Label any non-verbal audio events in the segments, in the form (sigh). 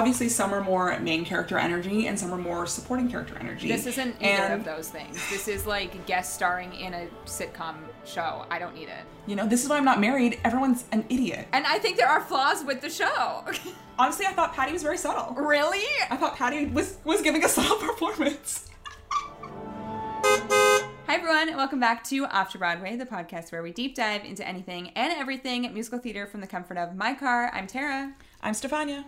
obviously some are more main character energy and some are more supporting character energy. This isn't either and, of those things. This is like guest starring in a sitcom show. I don't need it. You know, this is why I'm not married. Everyone's an idiot. And I think there are flaws with the show. (laughs) Honestly, I thought Patti was very subtle. really? I thought Patti was was giving a subtle (laughs) performance. Hi everyone, and welcome back to After Broadway, the podcast where we deep dive into anything and everything musical theater from the comfort of my car. I'm Tara. I'm Stefania.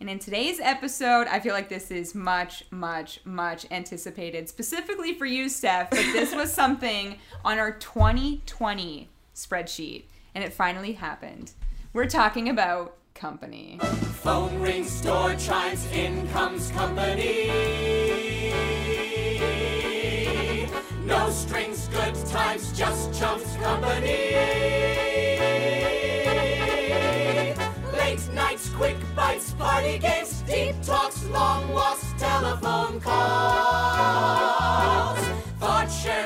And in today's episode, I feel like this is much, much, much anticipated, specifically for you, Steph. But this was (laughs) something on our 2020 spreadsheet, and it finally happened. We're talking about company. Phone rings, door chimes, in comes company. No strings, good times, just chumps company. Party games, deep talks, long walks, telephone calls.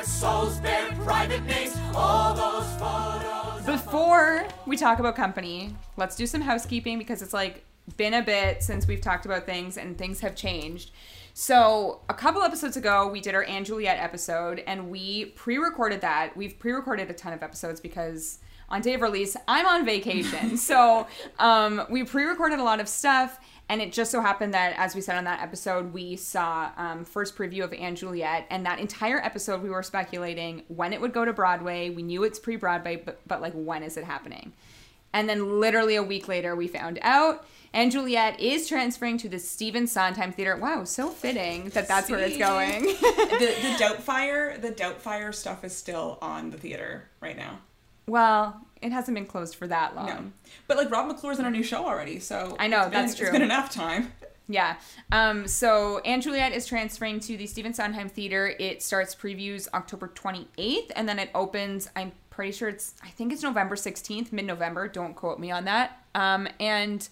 Souls, private names, all those photos. Before we talk about company, let's do some housekeeping because it's like been a bit since we've talked about things and things have changed. So, a couple episodes ago, we did our & Juliet episode and we pre recorded that. We've pre recorded a ton of episodes because on day of release, I'm on vacation. (laughs) so, um, we pre recorded a lot of stuff. And it just so happened that, as we said on that episode, we saw um, first preview of & Juliet, and that entire episode we were speculating when it would go to Broadway. We knew it's pre-Broadway, but but like when is it happening? And then literally a week later, we found out & Juliet is transferring to the Stephen Sondheim Theater. Wow, so fitting that that's where it's going. (laughs) the the (laughs) Doubtfire, the Doubtfire stuff is still on the theater right now. well, it hasn't been closed for that long. No, but like Rob McClure's in a new show already, so I know, been- that's true. It's been enough time. (laughs) Yeah. Um, so & Juliet is transferring to the Stephen Sondheim Theater. It starts previews October 28th, and then it opens. I'm pretty sure it's. I think it's November 16th, mid-November. Don't quote me on that. Um, and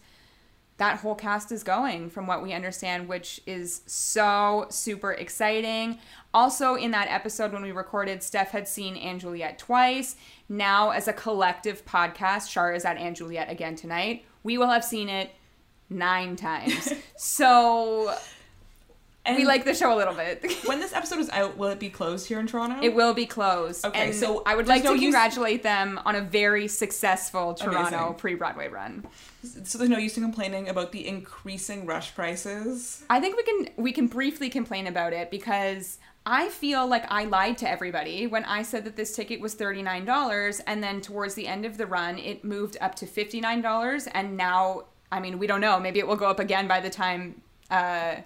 that whole cast is going, from what we understand, which is so super exciting. Also, in that episode when we recorded, Steph had seen & Juliet twice. Now, as a collective podcast, Shar is at & Juliet again tonight. We will have seen it nine times. (laughs) so And we like the show a little bit. (laughs) when this episode is out, will it be closed here in Toronto? It will be closed. Okay, and so I would like no to use- congratulate them on a very successful Toronto Amazing. pre-Broadway run. So there's no use in complaining about the increasing rush prices. I think we can we can briefly complain about it because I feel like I lied to everybody when I said that this ticket was $39 and then towards the end of the run it moved up to $59 and now I mean we don't know maybe it will go up again by the time uh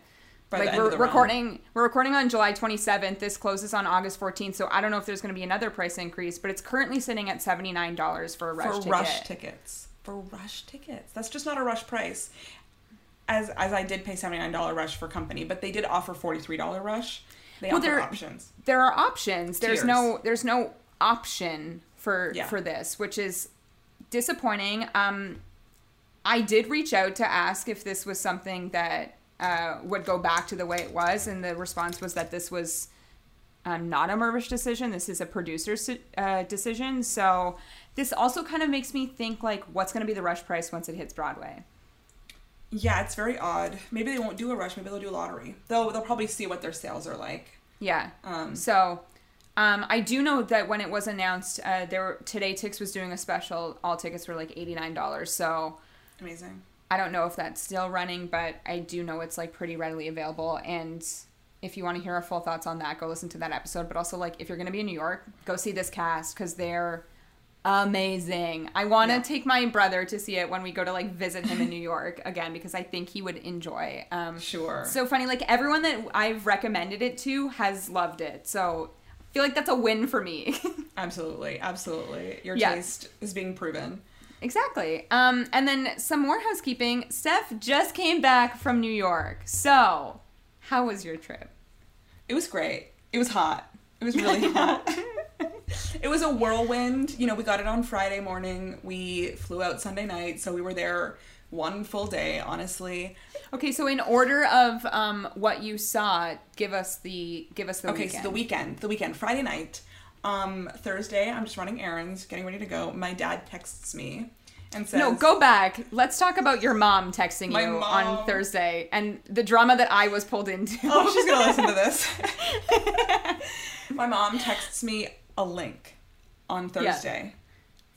By the like end we're of the run. recording we're recording on July 27th this closes on August 14th so I don't know if there's going to be another price increase but it's currently sitting at $79 for a rush ticket. for ticket. rush tickets. For rush tickets. That's just not a rush price. As as I did pay seventy nine dollar rush for company, but they did offer forty three dollar rush. They Well, they're- options. there are options. There's no there's no option for Yeah. for this, which is disappointing. Um, I did reach out to ask if this was something that uh, would go back to the way it was, and the response was that this was um, not a Mirvish decision. This is a producer's uh, decision. So this also kind of makes me think like, what's going to be the rush price once it hits Broadway? Yeah, it's very odd. Maybe they won't do a rush. Maybe they'll do a lottery. They'll they'll probably see what their sales are like. Yeah. Um, So, um, I do know that when it was announced, uh, there were, TodayTix was doing a special. All tickets were like eighty nine dollars. So amazing. I don't know if that's still running, but I do know it's like pretty readily available. And if you want to hear our full thoughts on that, go listen to that episode. But also, like, if you're gonna be in New York, go see this cast because they're amazing. I want to Yeah. take my brother to see it when we go to like visit him in New (laughs) York again because I think he would enjoy. Um, Sure. so funny. Like everyone that I've recommended it to has loved it. So I feel like that's a win for me. (laughs) Absolutely, absolutely. Your Yeah. taste is being proven. exactly. Um, and then some more housekeeping. Steph just came back from New York. So how was your trip? It was great. It was hot. It was really (laughs) hot. It was a whirlwind. You know, we got it on Friday morning. We flew out Sunday night, so we were there one full day, honestly. Okay, so in order of um, what you saw, give us the give us the okay, weekend. so the weekend, the weekend, Friday night, um, Thursday, I'm just running errands, getting ready to go. My dad texts me and says, No, go back. Let's talk about your mom texting you on. Thursday and the drama that I was pulled into. Oh, she's gonna listen to this. (laughs) (laughs) My mom texts me a link on Thursday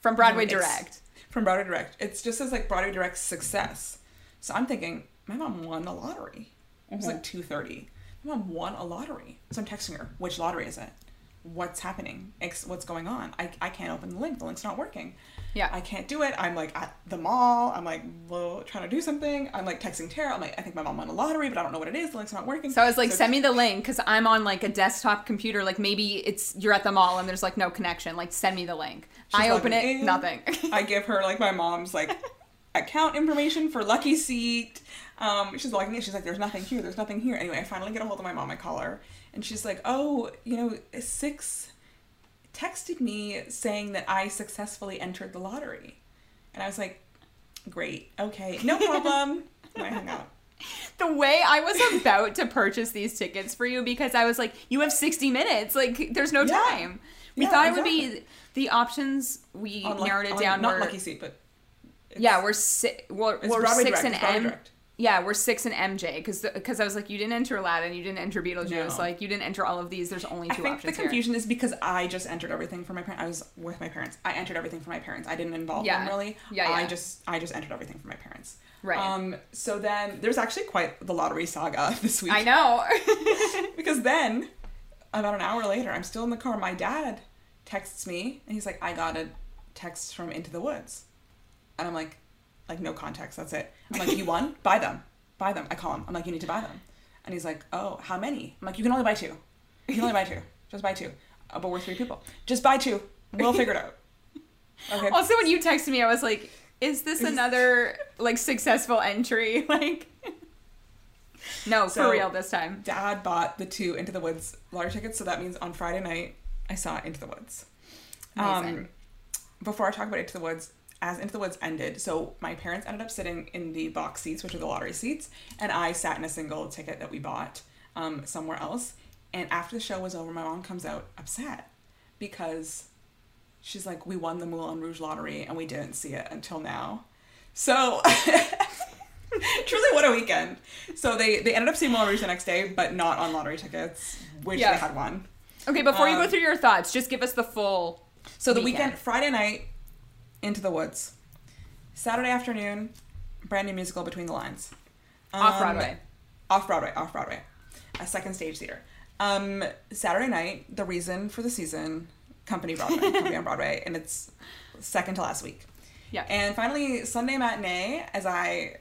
From Broadway It's- Direct. from Broadway Direct. It's just as like Broadway Direct's success. So I'm thinking, my mom won a lottery. It was Mm-hmm. like two thirty. My mom won a lottery. So I'm texting her, which lottery is it? What's happening? What's going on? I, I can't open the link. The link's not working. Yeah. I can't do it. I'm like at the mall. I'm like well, trying to do something. I'm like texting Tara. I'm like, I think my mom won a lottery, but I don't know what it is. The link's not working. So I was like, send me the link because I'm on like a desktop computer. Like maybe it's you're at the mall and there's like no connection. Like send me the link. She's I open it, in. nothing. (laughs) I give her like my mom's like account information for Lucky Seat. Um, she's logging in. She's like, "There's nothing here. There's nothing here." Anyway, I finally get a hold of my mom. I call her, and she's like, "Oh, you know, six texted me saying that I successfully entered the lottery," and I was like, "Great, okay, no (laughs) problem." and I hung up. the way I was about to purchase these tickets for you because I was like, you have 60 minutes. Like there's no Yeah. time. We Yeah, thought it would be the options. We On narrowed it on- down. Not were- Lucky Seat, but it's- Yeah, we're six. We're, It's we're six Direct, and M. Direct. Yeah, we're six and MJ because because I was like, you didn't enter Aladdin, you didn't enter Beetlejuice, No. like you didn't enter all of these. There's only two I think options the confusion is because I just entered everything for my parents. I was with my parents. I entered everything for my parents. I didn't involve Yeah. them really. Yeah, yeah. I just I just entered everything for my parents. Right. Um. So then there's actually quite the lottery saga (laughs) this week. I know. (laughs) (laughs) because then, about an hour later, I'm still in the car. My dad texts me and he's like, "I got a text from Into the Woods," and I'm like, like no context. That's it. I'm like, "You (laughs) won? buy them. Buy them." I call him. I'm like, "You need to buy them," and he's like, "Oh, how many?" I'm like, "You can only buy two. You can only buy two. (laughs) Just buy two. Uh, but we're three people. Just buy two. We'll figure it out." (laughs) Okay. also, when you texted me, I was like, is this another like successful entry? Like, no, for real this time. Dad bought the two Into the Woods lottery tickets, so that means on Friday night I saw Into the Woods. Amazing. Um, before I talk about Into the Woods, as Into the Woods ended, so my parents ended up sitting in the box seats, which are the lottery seats, and I sat in a single ticket that we bought um, somewhere else. And after the show was over, my mom comes out upset because she's like, "We won the Moulin Rouge lottery and we didn't see it until now." So. (laughs) Truly, what a weekend! So they they ended up seeing Moulin Rouge the next day, but not on lottery tickets, which Yeah. they had won. Okay, before you go Um, through your thoughts, just give us the full. So the Weekend. weekend, Friday night, Into the Woods. Saturday afternoon, brand new musical Between the Lines. Off Um, Broadway. Off Broadway. Off Broadway. A second stage theater. Um, Saturday night, the reason for the season, Company Broadway, (laughs) Company on Broadway, and it's second to last week. Yeah. And finally, Sunday matinee, as I,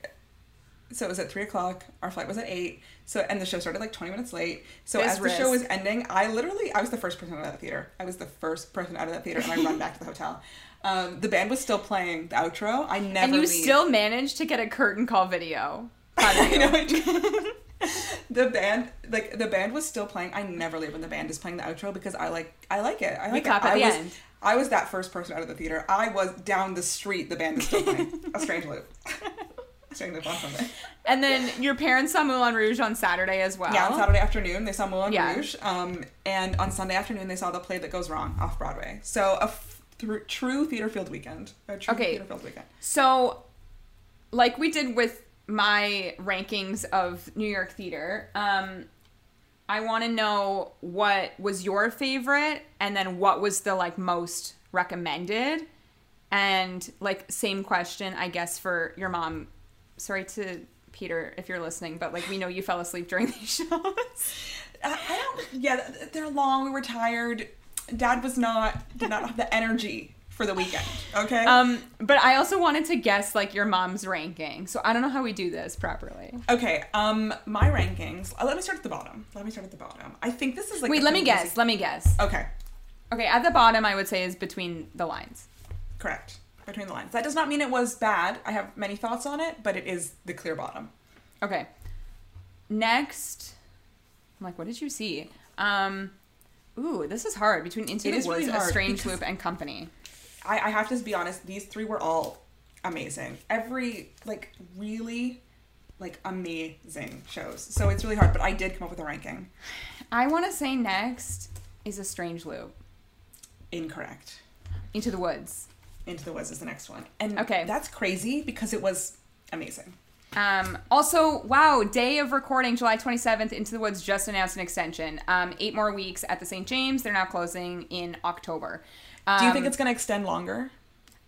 so it was at three o'clock. Our flight was at eight. So and the show started like twenty minutes late. So as the show was ending, I literally I was the first person out of that theater. I was the first person out of that theater, and I run back to the hotel. Um, the band was still playing the outro. I never and you leave. still managed to get a curtain call video. (laughs) I know I did. (laughs) the band like the band was still playing. I never leave when the band is playing the outro because I like I like it. I like it. at I the was end. I was that first person out of the theater. I was down the street. The band is still playing. A strange loop. (laughs) Strange loop on Sunday. And then your parents saw Moulin Rouge on Saturday as well. Yeah, on Saturday afternoon they saw Moulin Yeah. Rouge, um, and on Sunday afternoon they saw the play that goes wrong off Broadway. So a f- thr- true theater field weekend. A true Okay. theater field weekend. So, like we did with my rankings of New York theater, um, I want to know what was your favorite, and then what was the like most recommended, and like same question, I guess, for your mom. Sorry to Peter if you're listening, but like we know you fell asleep during (laughs) these shows. I don't. Yeah, they're long. We were tired. Dad was not did not have the energy for the weekend. Okay. Um, but I also wanted to guess like your mom's ranking, so I don't know how we do this properly. okay. Um, my rankings. Uh, let me start at the bottom. Let me start at the bottom. I think this is like. Wait, let me guess. Let me guess. Okay. Okay, at the bottom, I would say is between the lines. Correct. Between the lines. That does not mean it was bad. I have many thoughts on it, but it is the clear bottom. Okay. Next, I'm like, what did you see? Um, ooh, this is hard between Into It the is really Woods, A Strange Loop, and Company. I, I have to be honest, these three were all amazing. Every like really like amazing shows. So it's really hard, but I did come up with a ranking. I want to say next is A Strange Loop, Incorrect. Into the Woods. Into the Woods is the next one. And Okay. that's crazy because it was amazing. Um, also, wow, day of recording, July 27th, Into the Woods just announced an extension. Um, eight more weeks at the St. James. They're now closing in October. Um, Do you think it's going to extend longer?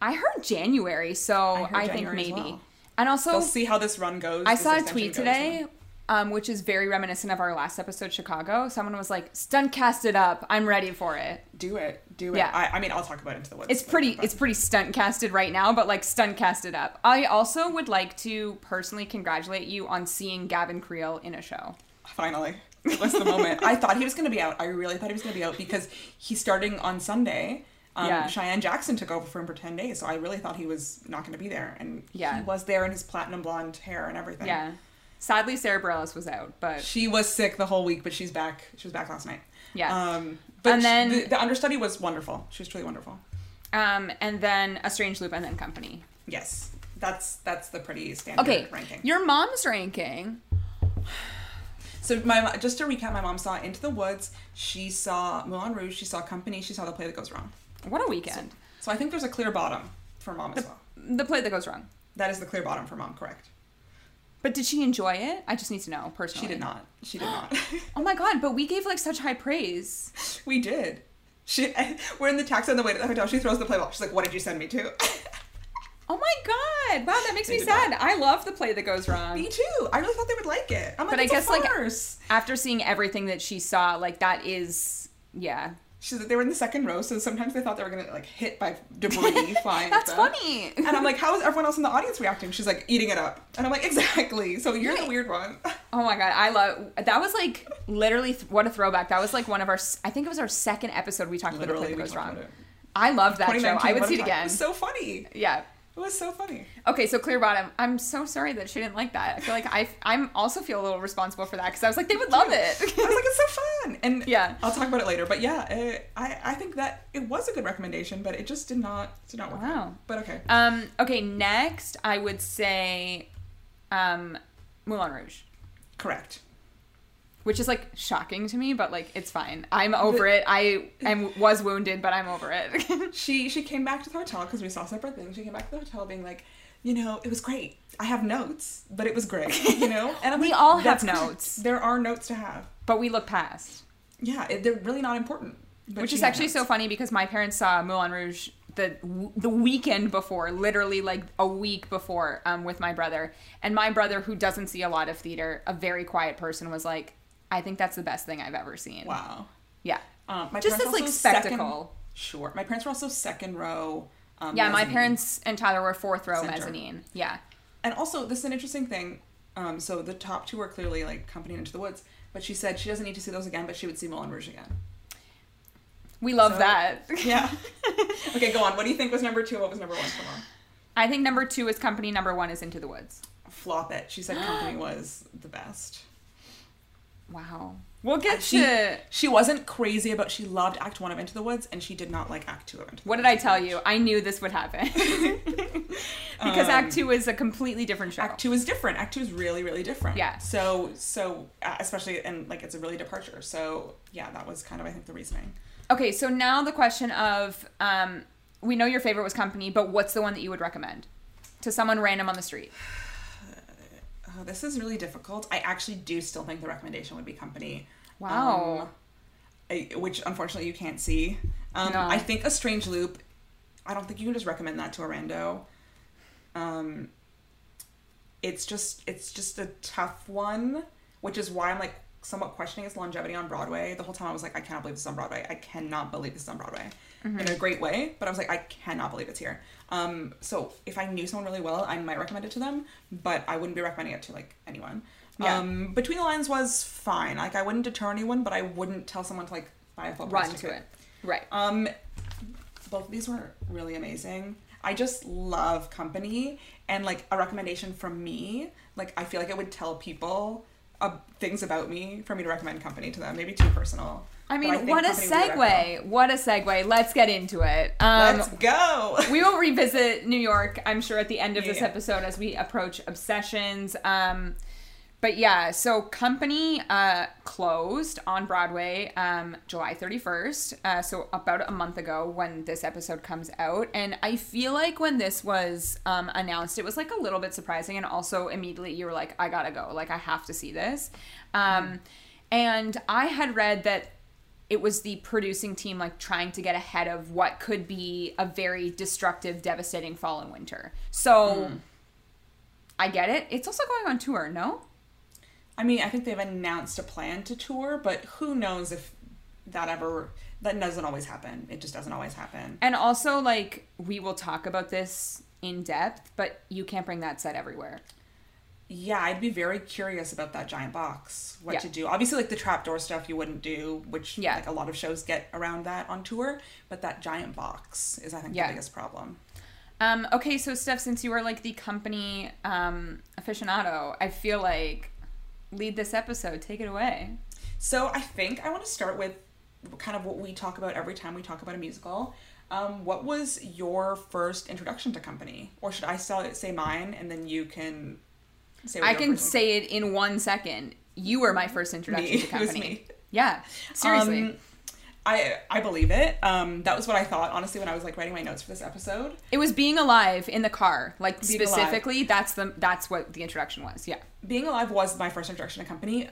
I heard January, so heard I, think January as maybe. well. And also, We'll see how this run goes. I saw a tweet today, um, which is very reminiscent of our last episode, Chicago. Someone was like, "Stunt cast it up. I'm ready for it." Do it. Do it. Yeah. I, I mean, I'll talk about it Into the Woods. It's pretty. It's pretty stunt casted right now, but like stunt casted up. I also would like to personally congratulate you on seeing Gavin Creel in a show. Finally. It was the moment. I thought he was going to be out. I really thought he was going to be out because he's starting on Sunday. Um, Yeah. Cheyenne Jackson took over for him for 10 days, so I really thought he was not going to be there. And Yeah. he was there in his platinum blonde hair and everything. Yeah. Sadly, Sara Bareilles was out, but She was sick the whole week, but she's back. She was back last night. Yeah. Um, but And then- the, the understudy was wonderful. She was truly wonderful. um, and then a strange loop, and then company. Yes. That's that's the pretty standard Okay, ranking. your mom's ranking. So my just to recap, my mom saw Into the Woods. She saw Moulin Rouge. She saw Company. She saw The Play That Goes Wrong. What a weekend! So I think there's a clear bottom for mom as well. The play that goes wrong. That is the clear bottom for mom, correct? But did she enjoy it? I just need to know personally. She did not. She did not. (gasps) Oh my god! But we gave like such high praise. we did. She, (laughs) we're in the taxi on the way to the hotel. She throws the Playbill. She's like, "What did you send me to?" Oh my god! Wow, that makes me sad. not. I love the play that goes wrong. me too. I really thought they would like it. I'm like, But I guess, like, farce." After seeing everything that she saw, like that is yeah. She's like, they were in the second row, so sometimes they thought they were gonna like hit by debris (laughs) flying. That's funny. And I'm like, how is everyone else in the audience reacting? She's like, eating it up. And I'm like, exactly. So you're the weird one. (laughs) Oh my god, I love that was like literally th- what a throwback. That was like one of our I think it was our second episode we talked about the play Literally, that goes wrong. I love that show. I would see it again. It was so funny. yeah. It was so funny. Okay, so clear bottom. I'm so sorry that she didn't like that. I feel like I I'm also feel a little responsible for that because I was like they would love it. I was like, it's so fun. And (laughs) Yeah. I'll talk about it later. But yeah, uh, I I think that it was a good recommendation, but it just did not did not work Wow. out. But okay. um. Okay. Next, I would say, um, Moulin Rouge. Correct. Which is like shocking to me, but like it's fine. I'm over it. I I was wounded, but I'm over it. (laughs) She she came back to the hotel because we saw separate things. She came back to the hotel being like, you know, it was great. I have notes, but it was great. (laughs) You know, and I'm We like, all have "That's great. notes." There are notes to have. but we look past, Yeah, it, they're really not important. Which is actually so funny because my parents saw Moulin Rouge the the weekend before, literally like a week before, um, with my brother. And my brother, who doesn't see a lot of theater, a very quiet person, was like, "I think that's the best thing I've ever seen." Wow. Yeah. Um, my Just this like, also second- spectacle. sure. My parents were also second row. Um, Yeah, my parents and Tyler were fourth row Center. mezzanine. Yeah. And also, this is an interesting thing. Um, so the top two are clearly like Company and Into the Woods, but she said she doesn't need to see those again, but she would see Moulin Rouge again. We love So- that. Yeah. (laughs) (laughs) okay, go on. What do you think was number two? What was number one for mom? I think number two is company. Number one is Into the Woods. Flop it. She said Company was the best. Wow. We'll get She to. she wasn't crazy about. She loved Act One of Into the Woods, and she did not like Act Two of Into. the What did I tell you? I knew this would happen. (laughs) because Act Two is a completely different show. Um, Act Two is different. Act Two is really, really different. Yeah. So, so uh, especially and like it's a really departure. So yeah, that was kind of I think the reasoning. Okay, so now the question of um, we know your favorite was company, but what's the one that you would recommend to someone random on the street? Oh, this is really difficult. I actually do still think the recommendation would be Company. Wow. Um, I, which unfortunately you can't see. Um, No. I think a strange loop. I don't think you can just recommend that to a rando. Um, it's just it's just a tough one, which is why I'm like somewhat questioning its longevity on Broadway. The whole time I was like, I cannot believe this is on Broadway. I cannot believe this is on Broadway in a great way. But I was like, I cannot believe it's here. Um, so if I knew someone really well, I might recommend it to them, but I wouldn't be recommending it to like anyone. Yeah. Um, Between the Lines was fine. Like I wouldn't deter anyone, but I wouldn't tell someone to like buy a full Run to it. Right. Um, both of these were really amazing. I just love company and like a recommendation from me. Like I feel like I would tell people uh, things about me for me to recommend company to them. Maybe too personal. I mean, think what a Company would be segue! What a segue! Let's get into it. Um, Let's go. (laughs) we will revisit New York, I'm sure, at the end of this Yeah. episode as we approach obsessions. Um, but yeah, so Company uh, closed on Broadway um, July 31st. Uh, so about a month ago when this episode comes out. And I feel like when this was um, announced, it was like a little bit surprising. And also immediately you were like, I gotta go. Like, I have to see this. Um, And I had read that it was the producing team like trying to get ahead of what could be a very destructive, devastating fall and winter. So I get it. It's also going on tour, no? I mean, I think they've announced a plan to tour, but who knows if that ever that doesn't always happen. It just doesn't always happen. And also, like, we will talk about this in depth, but you can't bring that set everywhere. Yeah, I'd be very curious about that giant box. What Yeah. to do? Obviously, like the trapdoor stuff, you wouldn't do, which Yeah. like a lot of shows get around that on tour. But that giant box is, I think, Yeah. the biggest problem. Um, okay, so Steph, since you are like the company um, aficionado, I feel like lead this episode. Take it away. So I think I want to start with kind of what we talk about every time we talk about a musical. Um, what was your first introduction to Company, or should I say say mine and then you can I can say it in one second. You were my first introduction Me. to (laughs) It was company. me. Yeah, seriously. Um, I I believe it. Um, that was what I thought honestly when I was like writing my notes for this episode. it was being alive in the car, like Being Alive. specifically. That's the that's what the introduction was. Yeah. Being Alive was my first introduction to Company.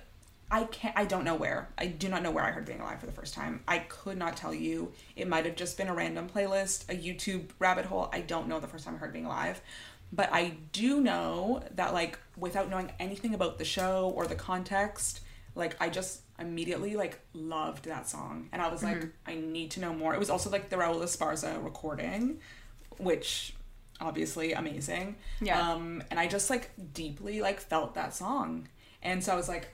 I can't. I don't know where. I do not know where I heard Being Alive for the first time. I could not tell you. It might have just been a random playlist, a YouTube rabbit hole. I don't know the first time I heard Being Alive, but I do know that like without knowing anything about the show or the context, like I just immediately like loved that song, and I was like, I need to know more. It was also like the Raul Esparza recording, which obviously amazing. Yeah. Um, and I just like deeply like felt that song, and so I was like,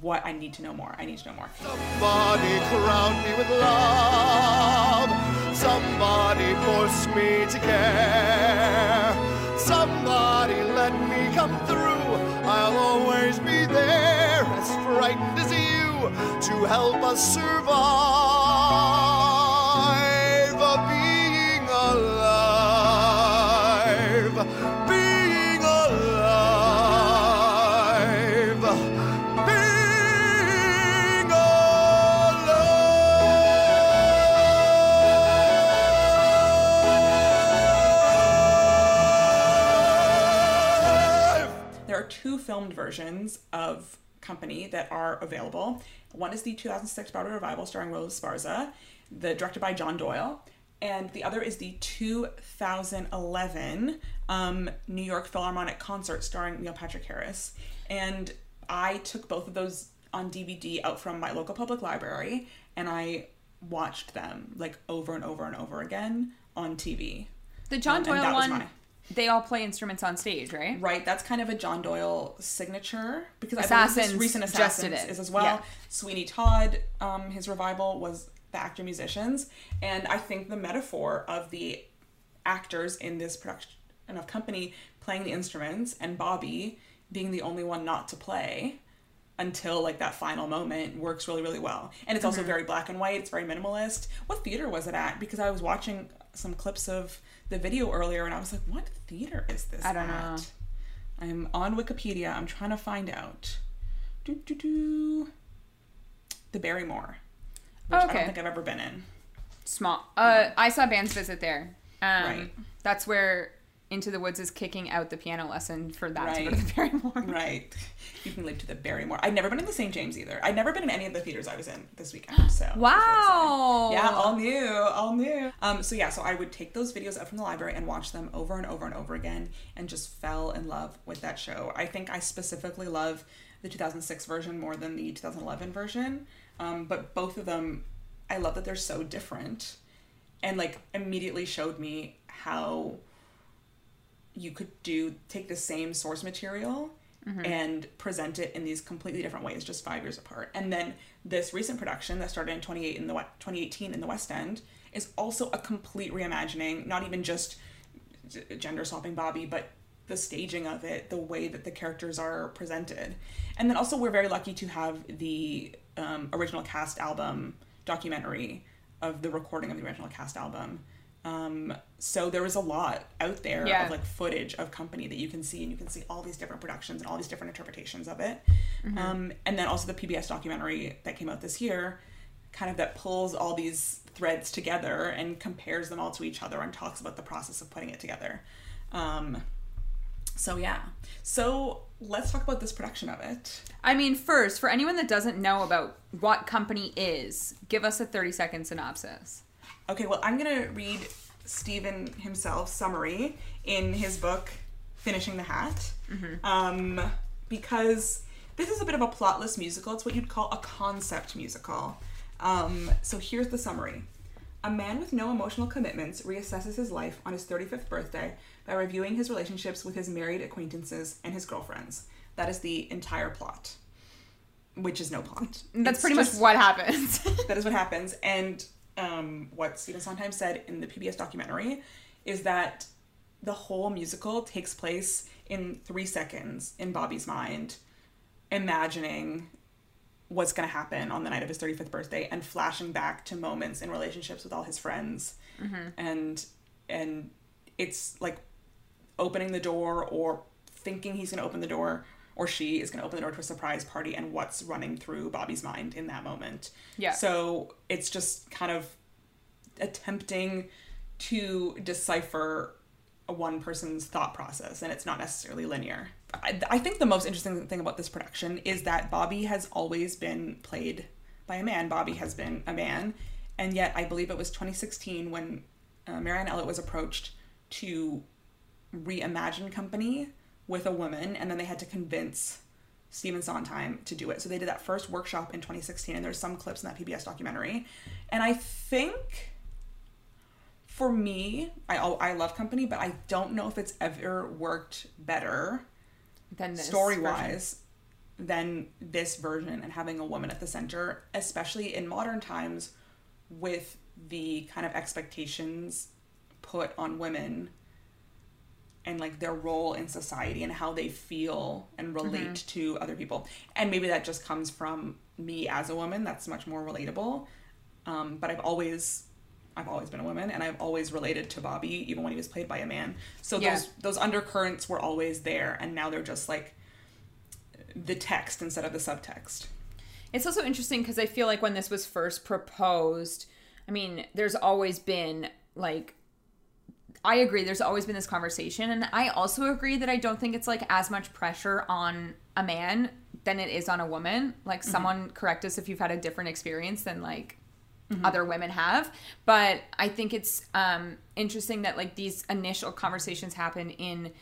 what I need to know more. I need to know more. Somebody crown me with love. Somebody force me to care. Somebody let me come through. I'll always be there, as frightened as you, to help us survive. Two filmed versions of Company that are available. One is the 2006 Broadway revival starring Raul Esparza, the directed by John Doyle, and the other is the 2011 um, New York Philharmonic concert starring Neil Patrick Harris. And I took both of those on DVD out from my local public library, and I watched them like over and over and over again on TV. The John Um, Doyle one, my- they all play instruments on stage, right? Right, that's kind of a John Doyle signature because I Assassins believe this recent Assassins is as well. Yeah. Sweeney Todd, um, his revival was the actor musicians, and I think the metaphor of the actors in this production of Company playing the instruments and Bobby being the only one not to play until like that final moment works really really well and it's also Mm-hmm. very black and white it's very minimalist what theater was it at because i was watching some clips of the video earlier and i was like what theater is this I don't at? know. i'm on wikipedia i'm trying to find out do, do, do. the barrymore which i don't think i've ever been in Small. Uh, I saw Band's Visit there. Um, Right. That's where Into the Woods is kicking out the piano lesson for that to go to Right. the (laughs) Barrymore. right you can live to the barrymore i've never been in the st james either i've never been in any of the theaters i was in this weekend (gasps) so just wanna say. Wow. Yeah, all new, all new. Um, so yeah, so I would take those videos up from the library and watch them over and over and over again, and just fell in love with that show. I think I specifically love the 2006 version more than the 2011 version, um, but both of them, I love that they're so different, and like immediately showed me how you could do take the same source material and present it in these completely different ways just five years apart. And then this recent production that started in 28 in the 2018 in the west end is also a complete reimagining not even just gender swapping bobby but the staging of it the way that the characters are presented. And then also we're very lucky to have the um, original cast album documentary of the recording of the original cast album Um, so there was a lot out there Yeah. of like footage of company that you can see, and you can see all these different productions and all these different interpretations of it. Um, and then also the PBS documentary that came out this year, kind of that pulls all these threads together and compares them all to each other and talks about the process of putting it together. Um, so yeah, so let's talk about this production of it. I mean, first, for anyone that doesn't know about what company is, give us a 30 second synopsis. Okay, well, I'm gonna read Stephen himself's summary in his book "Finishing the Hat," um, because this is a bit of a plotless musical. It's what you'd call a concept musical. Um, so here's the summary: A man with no emotional commitments reassesses his life on his 35th birthday by reviewing his relationships with his married acquaintances and his girlfriends. That is the entire plot, which is no plot. That's It's pretty just- much what happens. (laughs) that is what happens. And um, what Stephen Sondheim said in the PBS documentary is that the whole musical takes place in three seconds in Bobby's mind, imagining what's going to happen on the night of his 35th birthday and flashing back to moments in relationships with all his friends. And and it's like opening the door or thinking he's going to open the door or she is going to open the door to a surprise party and what's running through Bobby's mind in that moment. Yeah. So it's just kind of attempting to decipher a one person's thought process and it's not necessarily linear. I, I think the most interesting thing about this production is that Bobby has always been played by a man. Bobby has been a man, and yet I believe it was 2016 when uh, Marianne Elliott was approached to reimagine Company with a woman, and then they had to convince Stephen Sondheim to do it. So they did that first workshop in 2016, and there's some clips in that PBS documentary. And I think for me, I I love Company, but I don't know if it's ever worked better this story wise than this version and having a woman at the center, especially in modern times with the kind of expectations put on women and like their role in society and how they feel and relate to other people. And maybe that just comes from me as a woman, that's much more relatable. Um, but I've always I've always been a woman and I've always related to Bobby even when he was played by a man. So Yeah. those those undercurrents were always there and now they're just like the text instead of the subtext. It's also interesting because I feel like when this was first proposed, I mean, there's always been like I agree there's always been this conversation and I also agree that I don't think it's like as much pressure on a man than it is on a woman. Like someone correct us if you've had a different experience than like other women have, but I think it's um interesting that like these initial conversations happen in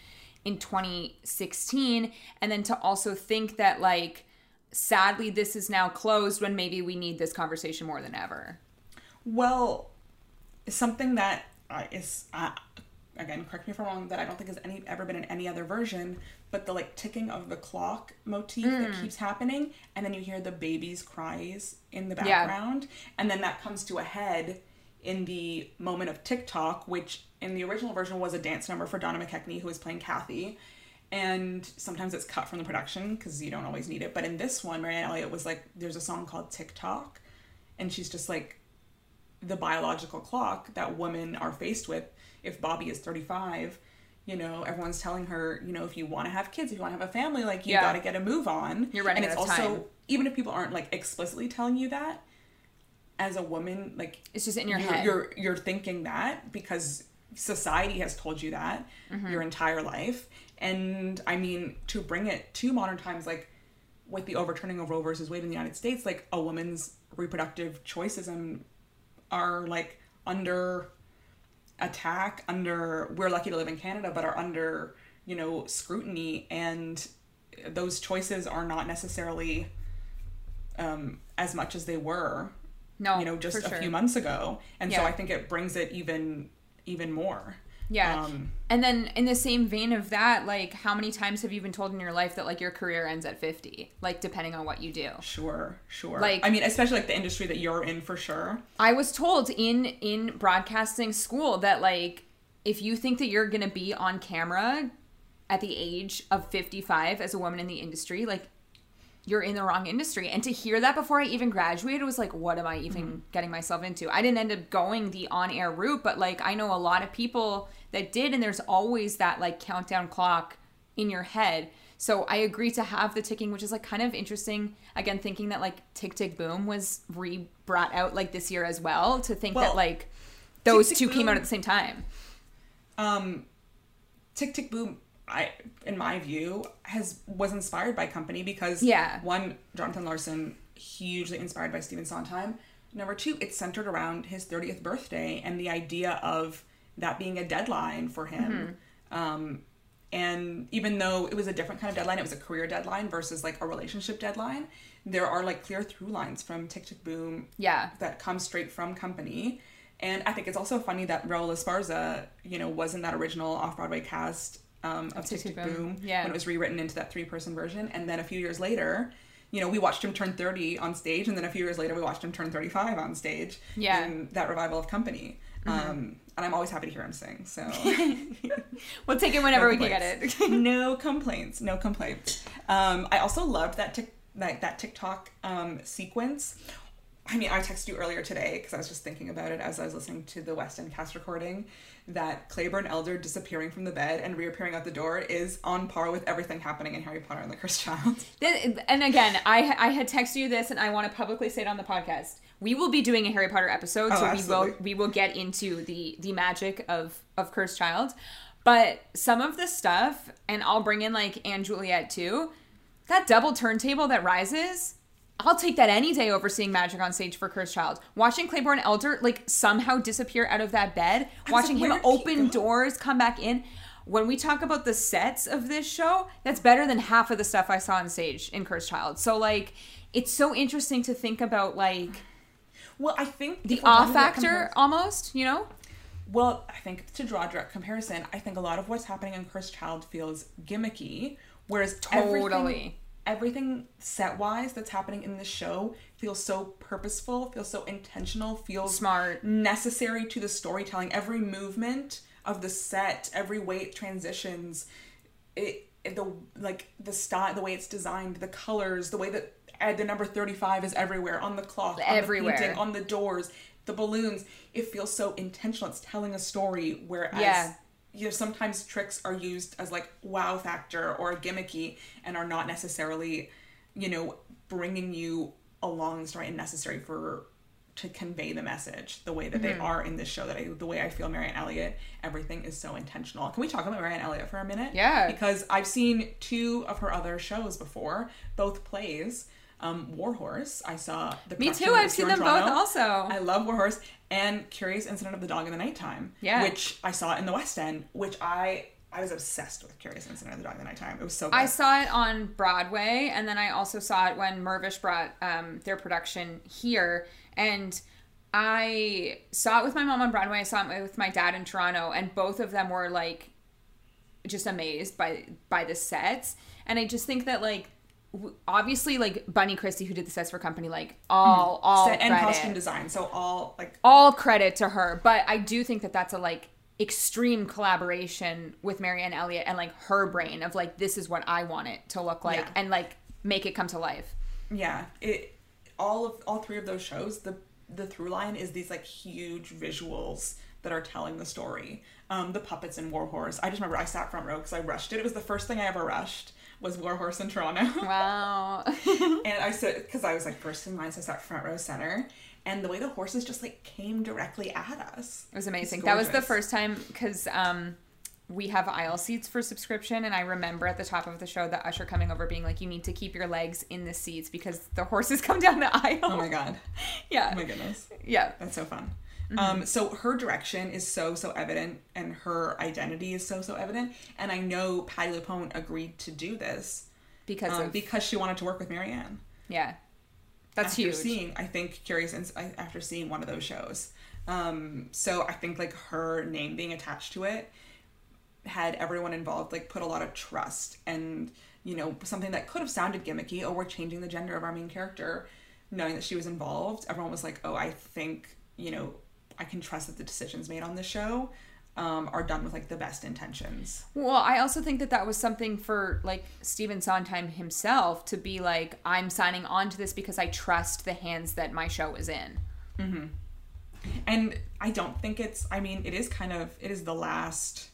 in 2016 and then to also think that like sadly this is now closed when maybe we need this conversation more than ever. Well, something that uh, is uh, again, correct me if I'm wrong, that I don't think has any ever been in any other version, but the like ticking of the clock motif that keeps happening, and then you hear the baby's cries in the Yeah. background, and then that comes to a head in the moment of Tick-Tock, which in the original version was a dance number for Donna McKechnie, who was playing Kathy. And sometimes it's cut from the production because you don't always need it. But in this one, Marianne Elliott was like, there's a song called Tick-Tock. And she's just like, the biological clock that women are faced with if Bobby is 35 you know everyone's telling her you know if you want to have kids if you want to have a family like you Yeah. got to get a move on You're running and it's also time. even if people aren't like explicitly telling you that as a woman like It's just in your you're, head. you're you're thinking that because society has told you that Mm-hmm. your entire life and i mean to bring it to modern times like with the overturning of roe versus wade in the united states like a woman's reproductive choices and are like under attack under we're lucky to live in canada but are under you know scrutiny and those choices are not necessarily um as much as they were no, you know just a sure. few months ago. And so i think it brings it even even more Yeah. um and then in the same vein of that, like how many times have you been told in your life that like your career ends at 50? Like depending on what you do. sure sure Like- i mean especially like the industry that you're in for sure I was told in in broadcasting school that like if you think that you're going to be on camera at the age of 55 as a woman in the industry, like you're in the wrong industry. And to hear that before I even graduated was like, what am I even getting myself into? I didn't end up going the on air route, but like I know a lot of people that did, and there's always that like countdown clock in your head. So I agree to have the ticking, which is like kind of interesting. Again, thinking that like Tick Tick Boom was re brought out like this year as well. To think Well, that like those Tick, two Tick, came out at the same time. um tick tick boom i in my view has was inspired by company because Yeah. one jonathan larson hugely inspired by stephen sondheim number two it's centered around his 30th birthday and the idea of that being a deadline for him Mm-hmm. um and even though it was a different kind of deadline it was a career deadline versus like a relationship deadline there are like clear through lines from tick tick boom Yeah. that comes straight from company. And I think it's also funny that Raul Esparza, you know, was in that original off-Broadway cast um, of Tick Tick Boom, Yeah. when it was rewritten into that three-person version. And then a few years later, you know, we watched him turn 30 on stage, and then a few years later, we watched him turn 35 on stage Yeah. in that revival of Company. Um, and I'm always happy to hear him sing. So (laughs) We'll take it whenever No we can get it. (laughs) no complaints. No complaints. Um, I also loved that tick like that Tick-Tock um, sequence. I mean, I texted you earlier today because I was just thinking about it as I was listening to the West End cast recording. That Claybourne Elder disappearing from the bed and reappearing out the door is on par with everything happening in Harry Potter and the Cursed (laughs) Child. And again, I I had texted you this, and I want to publicly say it on the podcast. We will be doing a Harry Potter episode, Oh, so we will we will get into the the magic of of Cursed Child. But some of the stuff, and I'll bring in like & Juliet too. That double turntable that rises, I'll take that any day over seeing magic on stage for Cursed Child. Watching Claybourne Elder like somehow disappear out of that bed, watching like, him where did he open doors, come back in. When we talk about the sets of this show, that's better than half of the stuff I saw on stage in Cursed Child. So like, it's so interesting to think about like Well, I think the awe factor almost, you know? Well, I think to draw a direct comparison, I think a lot of what's happening in Cursed Child feels gimmicky, whereas Totally. Everything, set wise that's happening in the show feels so purposeful, feels so intentional, feels Smart. necessary to the storytelling. Every movement of the set, every way it transitions, it, the like the style, the way it's designed, the colors, the way that uh, the number thirty five is everywhere on the cloth, on Everywhere. the painting, on the doors, the balloons. It feels so intentional. It's telling a story. Whereas Yeah. You know sometimes tricks are used as like wow factor or gimmicky and are not necessarily you know bringing you along the story and necessary for to convey the message the way that Mm-hmm. they are in this show that I the way I feel Marianne Elliott everything is so intentional. Can we talk about Marianne Elliott for a minute? Yeah. Because I've seen two of her other shows before, both plays. Um, Warhorse, I saw the Me too, I've seen them both also. I love Warhorse and Curious Incident of the Dog in the Nighttime. Yeah. Which I saw in the West End, which I I was obsessed with Curious Incident of the Dog in the Nighttime. It was so good. I saw it on Broadway, and then I also saw it when Mirvish brought um, their production here. And I saw it with my mom on Broadway. I saw it with my dad in Toronto, and both of them were like just amazed by by the sets. And I just think that like obviously like Bunny Christie who did the sets for company like all all Set and credit costume design. So all like all credit to her but i do think that that's a like extreme collaboration with marianne elliott and like her brain of like this is what i want it to look like Yeah. and like make it come to life yeah, it all of all three of those shows, the the through line is these like huge visuals that are telling the story. Um, the puppets in Warhorse. I just remember I sat front row because I rushed it. It was the first thing I ever rushed was Warhorse in Toronto. (laughs) wow and I said because I was like first in line, so I sat front row center. And the way the horses just like came directly at us. it was amazing It's that was the first time because um we have aisle seats for subscription and i remember at the top of the show the usher coming over being like you need to keep your legs in the seats because the horses (laughs) come down the aisle Oh my god. yeah Oh my goodness. yeah That's so fun. Mm-hmm. Um, so her direction is so so evident, and her identity is so so evident. And I know Patti LuPone agreed to do this because um, of because she wanted to work with Marianne. yeah that's after huge Seeing, I think, Curious Ins- after seeing one of those shows. Um, so I think like her name being attached to it had everyone involved like put a lot of trust and you know something that could have sounded gimmicky. Oh, we're changing the gender of our main character. Knowing that she was involved, everyone was like, "Oh, I think you know I can trust that the decisions made on the show um, are done with like the best intentions. Well, I also think that that was something for like Stephen Sondheim himself to be like, I'm signing on to this because I trust the hands that my show is in. And I don't think it's, I mean, it is kind of, it is the last,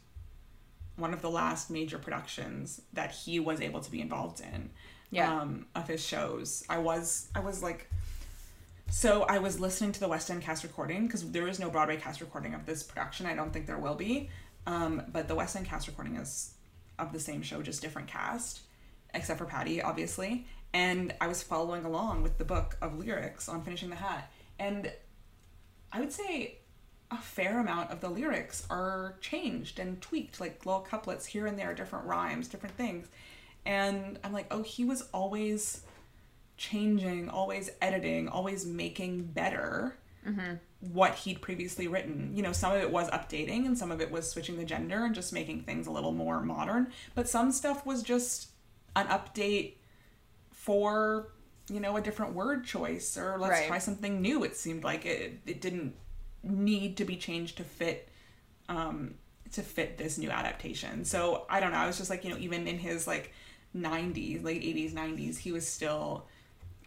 one of the last major productions that he was able to be involved in. Yeah. Um, of his shows. I was, I was like, so I was listening to the West End cast recording because there is no Broadway cast recording of this production. I don't think there will be. Um, but the West End cast recording is of the same show, just different cast, except for Patti, obviously. And I was following along with the book of lyrics on Finishing the Hat. And I would say a fair amount of the lyrics are changed and tweaked, like little couplets here and there, different rhymes, different things. And I'm like, oh, he was always changing, always editing, always making better what he'd previously written. You know, some of it was updating and some of it was switching the gender and just making things a little more modern. But some stuff was just an update for, you know, a different word choice or let's Right. try something new. It seemed like it, it didn't need to be changed to fit um to fit this new adaptation. So I don't know. I was just like, you know, even in his like 90s, late 80s, 90s, he was still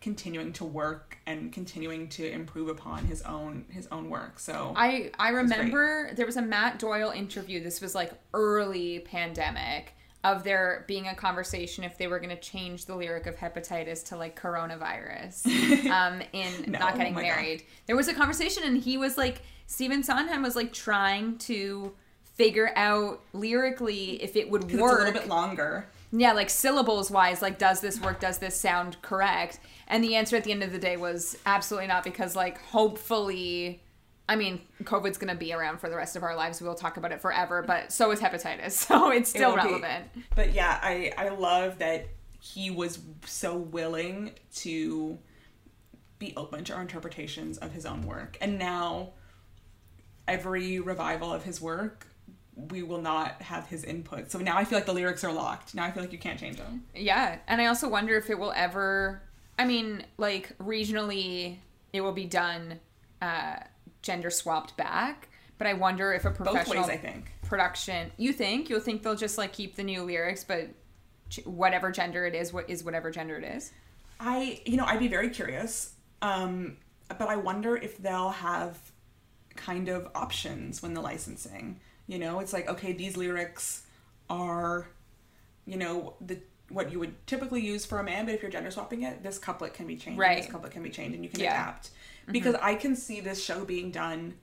continuing to work and continuing to improve upon his own his own work. So I I remember there was a Matt Doyle interview. This was like early pandemic of there being a conversation if they were going to change the lyric of hepatitis to like coronavirus (laughs) um in No, not oh getting God. married. There was a conversation and he was like Stephen Sondheim was like trying to figure out lyrically if it would it's a little bit longer. Yeah, like syllables wise, like does this work? Does this sound correct? And the answer at the end of the day was absolutely not because like hopefully I mean, COVID's gonna be around for the rest of our lives. We'll talk about it forever, but so is hepatitis. (laughs) So it's It still be. relevant. But yeah, I I love that he was so willing to be open to our interpretations of his own work. And now every revival of his work we will not have his input. So now I feel like the lyrics are locked. Now I feel like you can't change them. Yeah, and I also wonder if it will ever. I mean, like regionally, it will be done uh, gender swapped back. But I wonder if a professional ways, I think. production. You think you'll think they'll just like keep the new lyrics, but ch- whatever gender it is, what is whatever gender it is. I, you know, I'd be very curious. Um, but I wonder if they'll have kind of options when the licensing. You know, it's like, okay, these lyrics are, you know, the what you would typically use for a man, but if you're gender swapping it, this couplet can be changed. Right. This couplet can be changed, and you can Yeah. adapt. Because I can see this show being done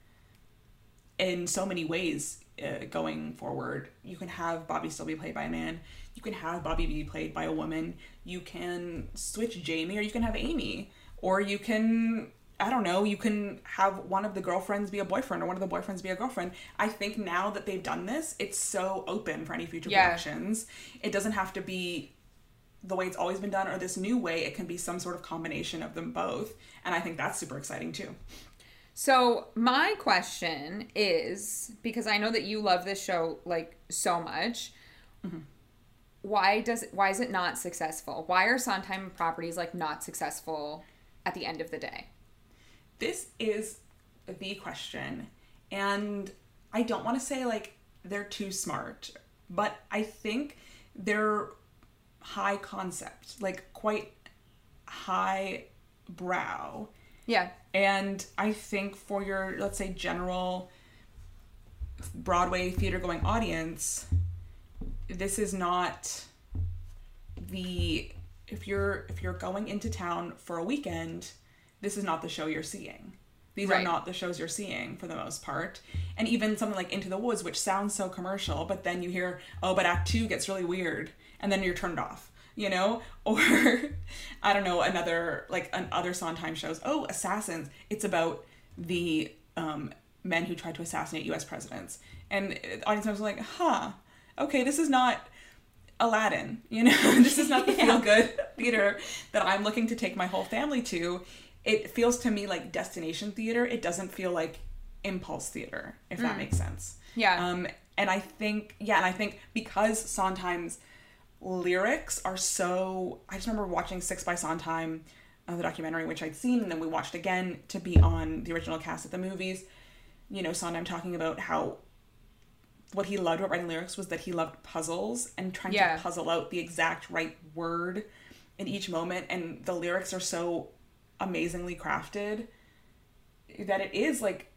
in so many ways uh, going forward. You can have Bobby still be played by a man. You can have Bobby be played by a woman. You can switch Jamie, or you can have Amy, or you can I don't know. You can have one of the girlfriends be a boyfriend, or one of the boyfriends be a girlfriend. I think now that they've done this, it's so open for any future Yeah. productions. It doesn't have to be the way it's always been done or this new way. It can be some sort of combination of them both, and I think that's super exciting too. So my question is because I know that you love this show like so much. Mm-hmm. Why does it, why is it not successful? Why are Sondheim properties like not successful at the end of the day? This is the question and i don't want to say like they're too smart but i think they're high concept like quite high brow Yeah. and i think for your let's say general broadway theater going audience this is not the if you're if you're going into town for a weekend this is not the show you're seeing. These are not the shows you're seeing for the most part. And even something like into the woods which sounds so commercial but then you hear oh but act two gets really weird and then you're turned off you know? (laughs) Or i don't know another like an other sondheim shows. Oh assassins. It's about the um, men who tried to assassinate us presidents. And the audience members are like huh okay this is not Aladdin. You know, (laughs) this is not the (laughs) feel good theater that I'm looking to take my whole family to. It feels to me like destination theater. It doesn't feel like impulse theater, if that makes sense. Yeah. Um, and I think, yeah, and I think because Sondheim's lyrics are so. I just remember watching Six by Sondheim, uh, the documentary, which I'd seen, and then we watched again to be on the original cast at the movies. You know, Sondheim talking about how what he loved about writing lyrics was that he loved puzzles and trying Yeah. to puzzle out the exact right word in each moment. And the lyrics are so amazingly crafted that it is like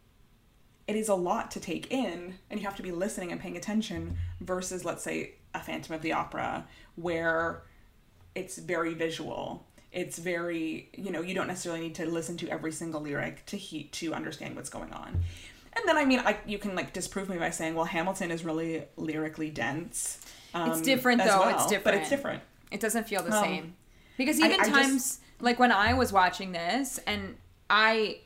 it is a lot to take in and you have to be listening and paying attention versus let's say a phantom of the opera where it's very visual it's very you know you don't necessarily need to listen to every single lyric to he- to understand what's going on and then i mean I, you can like disprove me by saying well hamilton is really lyrically dense um, It's different, though. well, It's different but it's different It doesn't feel the Um, same. Because even I just- times like when I was watching this and I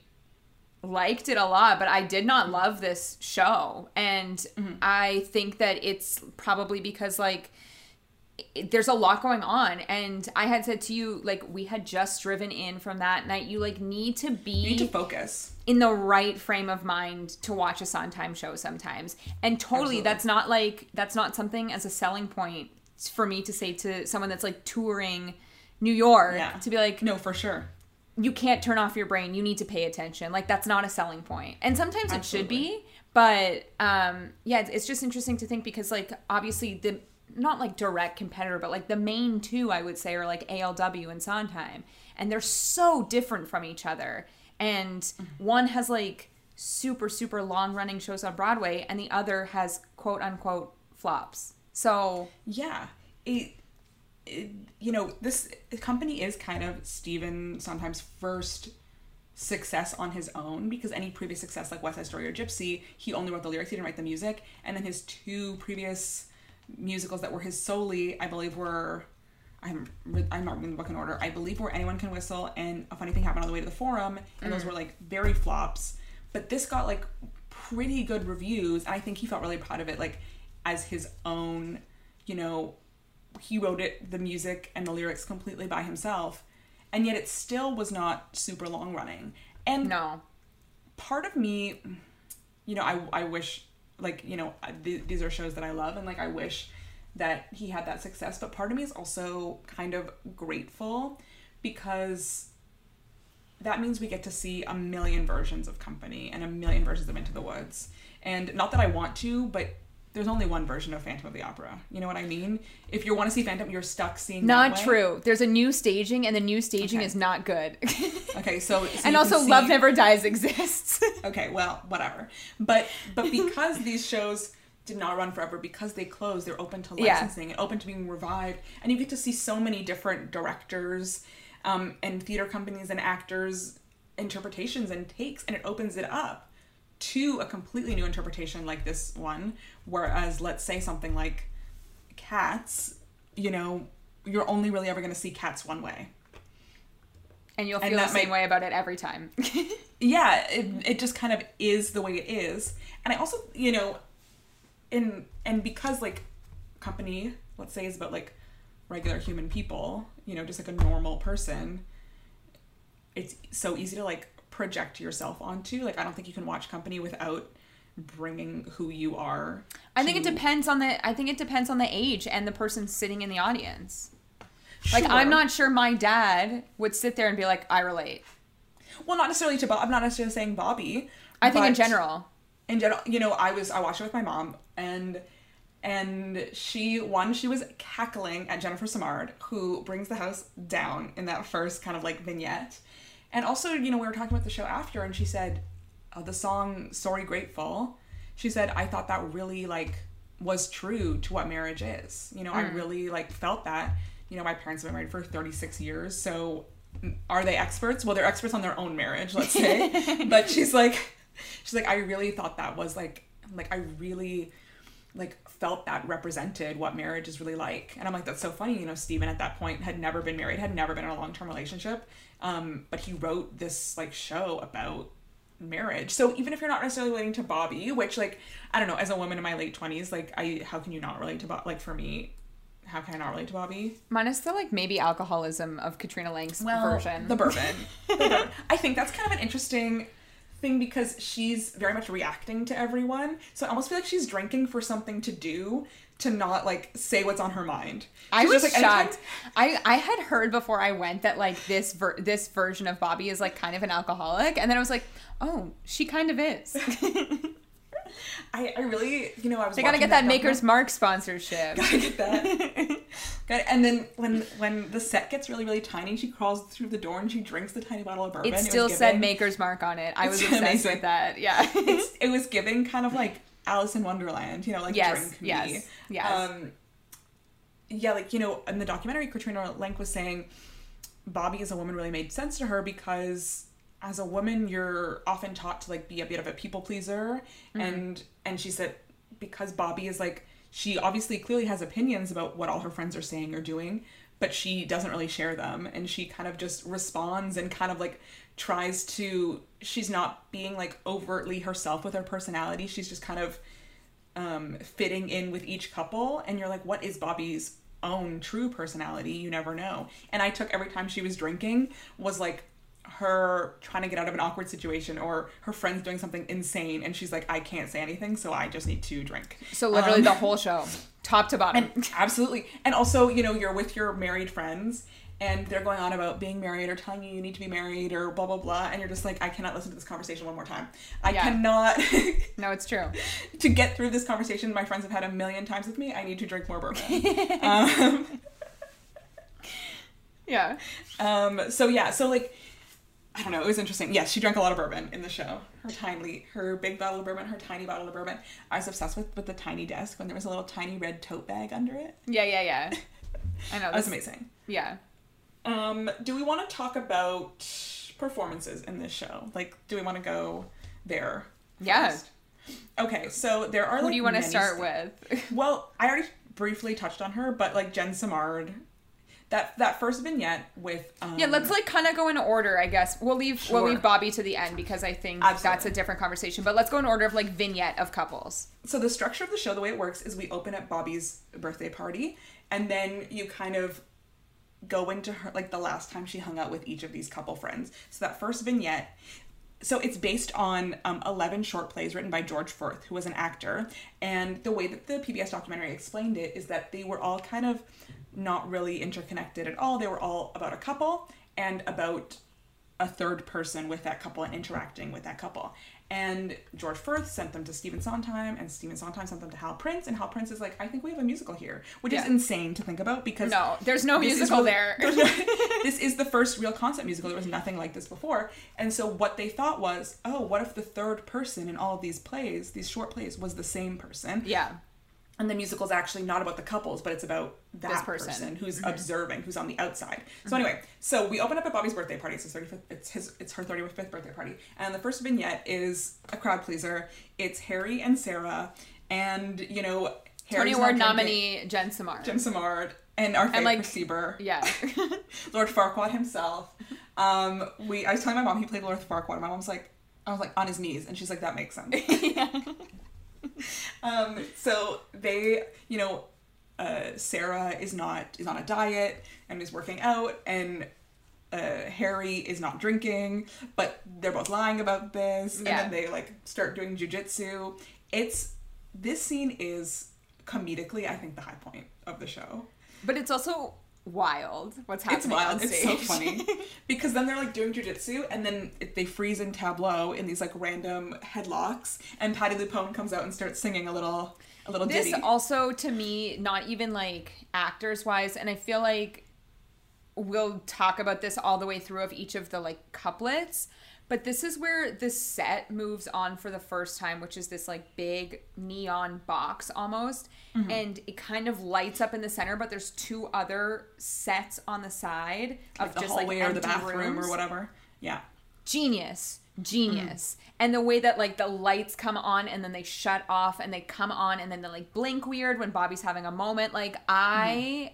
liked it a lot, but I did not love this show. And Mm-hmm. I think that it's probably because like it- there's a lot going on and I had said to you like we had just driven in from that night you like need to be you need to focus in the right frame of mind to watch a Sondheim show sometimes. And totally, Absolutely. that's not like that's not something as a selling point for me to say to someone that's like touring New York Yeah. to be like, no for sure you can't turn off your brain. You need to pay attention. Like that's not a selling point. And sometimes it should be, but um yeah, it's, it's just interesting to think because like obviously the not like direct competitor, but like the main two I would say are like ALW and Sondheim, and they're so different from each other. And Mm-hmm. one has like super super long running shows on Broadway, and the other has quote unquote flops. So yeah it, it you know this company is kind of Stephen Sondheim's first success on his own because any previous success like west side story or gypsy he only wrote the lyrics he didn't write the music and then his two previous musicals that were his solely i believe were I'm I'm not reading the book in order. I believe where anyone can whistle and a funny thing happened on the way to the forum, and those mm. were like very flops. But this got like pretty good reviews, and I think he felt really proud of it, like as his own. You know, he wrote it, the music and the lyrics completely by himself, and yet it still was not super long running. And no, part of me, you know, I, I wish, like, you know, th- these are shows that I love, and like, I wish that he had that success. But part of me is also kind of grateful because that means we get to see a million versions of Company and a million versions of Into the Woods. And not that I want to, but there's only one version of Phantom of the Opera. You know what I mean? If you want to see Phantom, you're stuck seeing not true. There's a new staging, and the new staging Okay. is not good. (laughs) Okay, so, so and also, can Love Never Dies exists. (laughs) okay well whatever but but because these shows did not run forever because they closed they're open to Yeah. licensing and open to being revived and you get to see so many different directors um, and theater companies and actors interpretations and takes and it opens it up to a completely new interpretation like this one whereas let's say something like cats you know you're only really ever going to see cats one way and you'll And feel the that same way about it every time. (laughs) yeah it, it just kind of is the way it is and i also you know in and because like company let's say is about like regular human people you know just like a normal person it's so easy to like project yourself onto like i don't think you can watch company without bringing who you are I think it depends on the. I think it depends on the age and the person sitting in the audience. Like I'm not sure my dad would sit there and be like, I relate. well not necessarily to bob i'm not necessarily saying bobby I think in general. in general, you know, I was I watched it with my mom and and she one she was cackling at Jennifer Simard who brings the house down in that first kind of like vignette. And also, you know, we were talking about the show after and she said uh, the song Sorry Grateful. She said I thought that really like was true to what marriage is. You know, I really like felt that. You know, my parents have been married for 36 years, so mm, are they experts? Well, they're experts on their own marriage, let's say. (laughs) but she's like she's like I really thought that was like like I really like felt that represented what marriage is really like and i'm like that's so funny you know Stephen at that point had never been married had never been in a long-term relationship um but he wrote this like show about marriage so even if you're not necessarily relating to bobby which like i don't know as a woman in my late 20s like i how can you not relate to bob like for me how can i not relate to bobby Minus the like maybe alcoholism of Katrina Lenk's version. the bourbon. (laughs) The bourbon. I think that's kind of an interesting thing because she's very much reacting to everyone. So I almost feel like she's drinking for something to do to not like say what's on her mind. I was just, like, anytime- shocked. I I had heard before I went that like this ver- this version of Bobby is like kind of an alcoholic, and then I was like, oh, she kind of is. (laughs) I, I really, you know, I was. They gotta get that documentary- Maker's Mark sponsorship. Gotta get that. (laughs) Got it. And then when when the set gets really really tiny, she crawls through the door and she drinks the tiny bottle of bourbon. It was still said Maker's Mark on it. I was It's obsessed amazing. with that. Yeah. It's, (laughs) it was giving kind of like Alice in Wonderland, you know, like Yes, drink me. yes, yes. Um, yeah, like you know, in the documentary, Katrina Lenk was saying Bobby as a woman really made sense to her because as a woman, you're often taught to like be a bit of a people pleaser, Mm-hmm. and and she said because Bobby is like she obviously clearly has opinions about what all her friends are saying or doing, but she doesn't really share them, and she kind of just responds and kind of like tries to. She's not being like overtly herself with her personality. She's just kind of um, fitting in with each couple, and you're like, what is Bobby's own true personality? You never know. And I took every time she was drinking was like her trying to get out of an awkward situation or her friends doing something insane and she's like i can't say anything so i just need to drink so literally Um, the whole show, (laughs) top to bottom. and absolutely and also you know you're with your married friends and they're going on about being married or telling you you need to be married or blah blah blah and you're just like i cannot listen to this conversation one more time i Yeah. cannot (laughs) no, it's true. (laughs) to get through this conversation my friends have had a million times with me i need to drink more bourbon um, Yeah. um, so yeah so like i don't know it was interesting yes she drank a lot of bourbon in the show her tiny her big bottle of bourbon her tiny bottle of bourbon i was obsessed with with the tiny desk when there was a little tiny red tote bag under it Yeah, yeah, yeah. (laughs) I know. that was amazing yeah. Um, do we want to talk about performances in this show? Like, do we want to go there? Yeah. Okay, so there are. Who like, do you want to start sta- with? (laughs) Well, I already briefly touched on her, but like Jen Simard, that that first vignette with. Um, Yeah, let's like kind of go in order, I guess. We'll leave we'll leave Bobby to the end because I think that's a different conversation. But let's go in order of like vignette of couples. so the structure of the show, the way it works, is we open at Bobby's birthday party, and then you kind of go into her like the last time she hung out with each of these couple friends. So that first vignette. So it's based on um, 11 short plays written by George Furth, who was an actor. And the way that the PBS documentary explained it is that they were all kind of not really interconnected at all. They were all about a couple and about a third person with that couple and interacting with that couple. And George Furth sent them to Stephen Sondheim, and Stephen Sondheim sent them to Hal Prince, and Hal Prince is like, I think we have a musical here, which is insane to think about because No, there's no musical really- there. no- (laughs) (laughs) this is the first real concept musical. There was nothing like this before, and so what they thought was, oh, what if the third person in all of these plays, these short plays, was the same person? Yeah. And the musical is actually not about the couples, but it's about that This person. person. Mm-hmm. who's observing, who's on the outside. So anyway, so we open up at Bobby's birthday party. It's his thirty fifth. It's his. It's her thirty fifth birthday party, and the first vignette is a crowd pleaser. It's Harry and Sarah, and you know Tony Award nominee Jen Samar. Jim Simard and our favorite like- receiver, yeah. (laughs) Lord Farquaad himself. Um, we. I was telling my mom he played Lord Farquaad. And my mom's like, I was like on his knees, and she's like, that makes sense. (laughs) (laughs) um, so they, you know, uh, Sarah is not is on a diet and is working out, and uh, Harry is not drinking, but they're both lying about this, and then they like start doing jujitsu. It's this scene is comedically, I think, the high point of the show. but it's also wild what's happening It's wild. It's so funny (laughs) because then they're like doing jujitsu, and then it, they freeze in tableau in these like random headlocks, and Patti LuPone comes out and starts singing a little a little this ditty. also to me not even like actors wise and i feel like we'll talk about this all the way through of each of the like couplets but this is where the set moves on for the first time which is this like big neon box almost. Mm-hmm. and it kind of lights up in the center but there's two other sets on the side of the just hallway like or the bathroom rooms. or whatever. Yeah. genius. Genius. And the way that like the lights come on and then they shut off and they come on and then they like blink weird when bobby's having a moment. Like i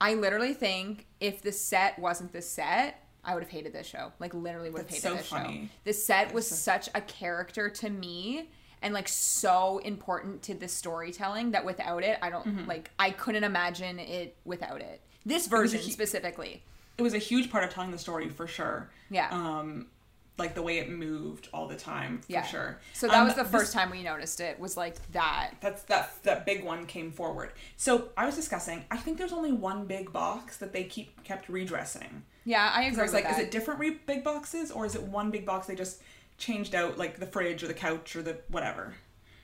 i literally think if the set wasn't the set i would have hated this show like literally would have hated so this funny. show the set was such a character to me and like so important to the storytelling that without it i don't Mm-hmm. like i couldn't imagine it without it this version hu- specifically It was a huge part of telling the story for sure. Yeah. Um, like the way it moved all the time for yeah sure. so that Um, was the this- first time we noticed it was like that That's that that big one came forward. So I was discussing. I think there's only one big box that they keep kept redressing. Yeah, I agree I was like, that. is it different re- big boxes or is it one big box they just changed out like the fridge or the couch or the whatever?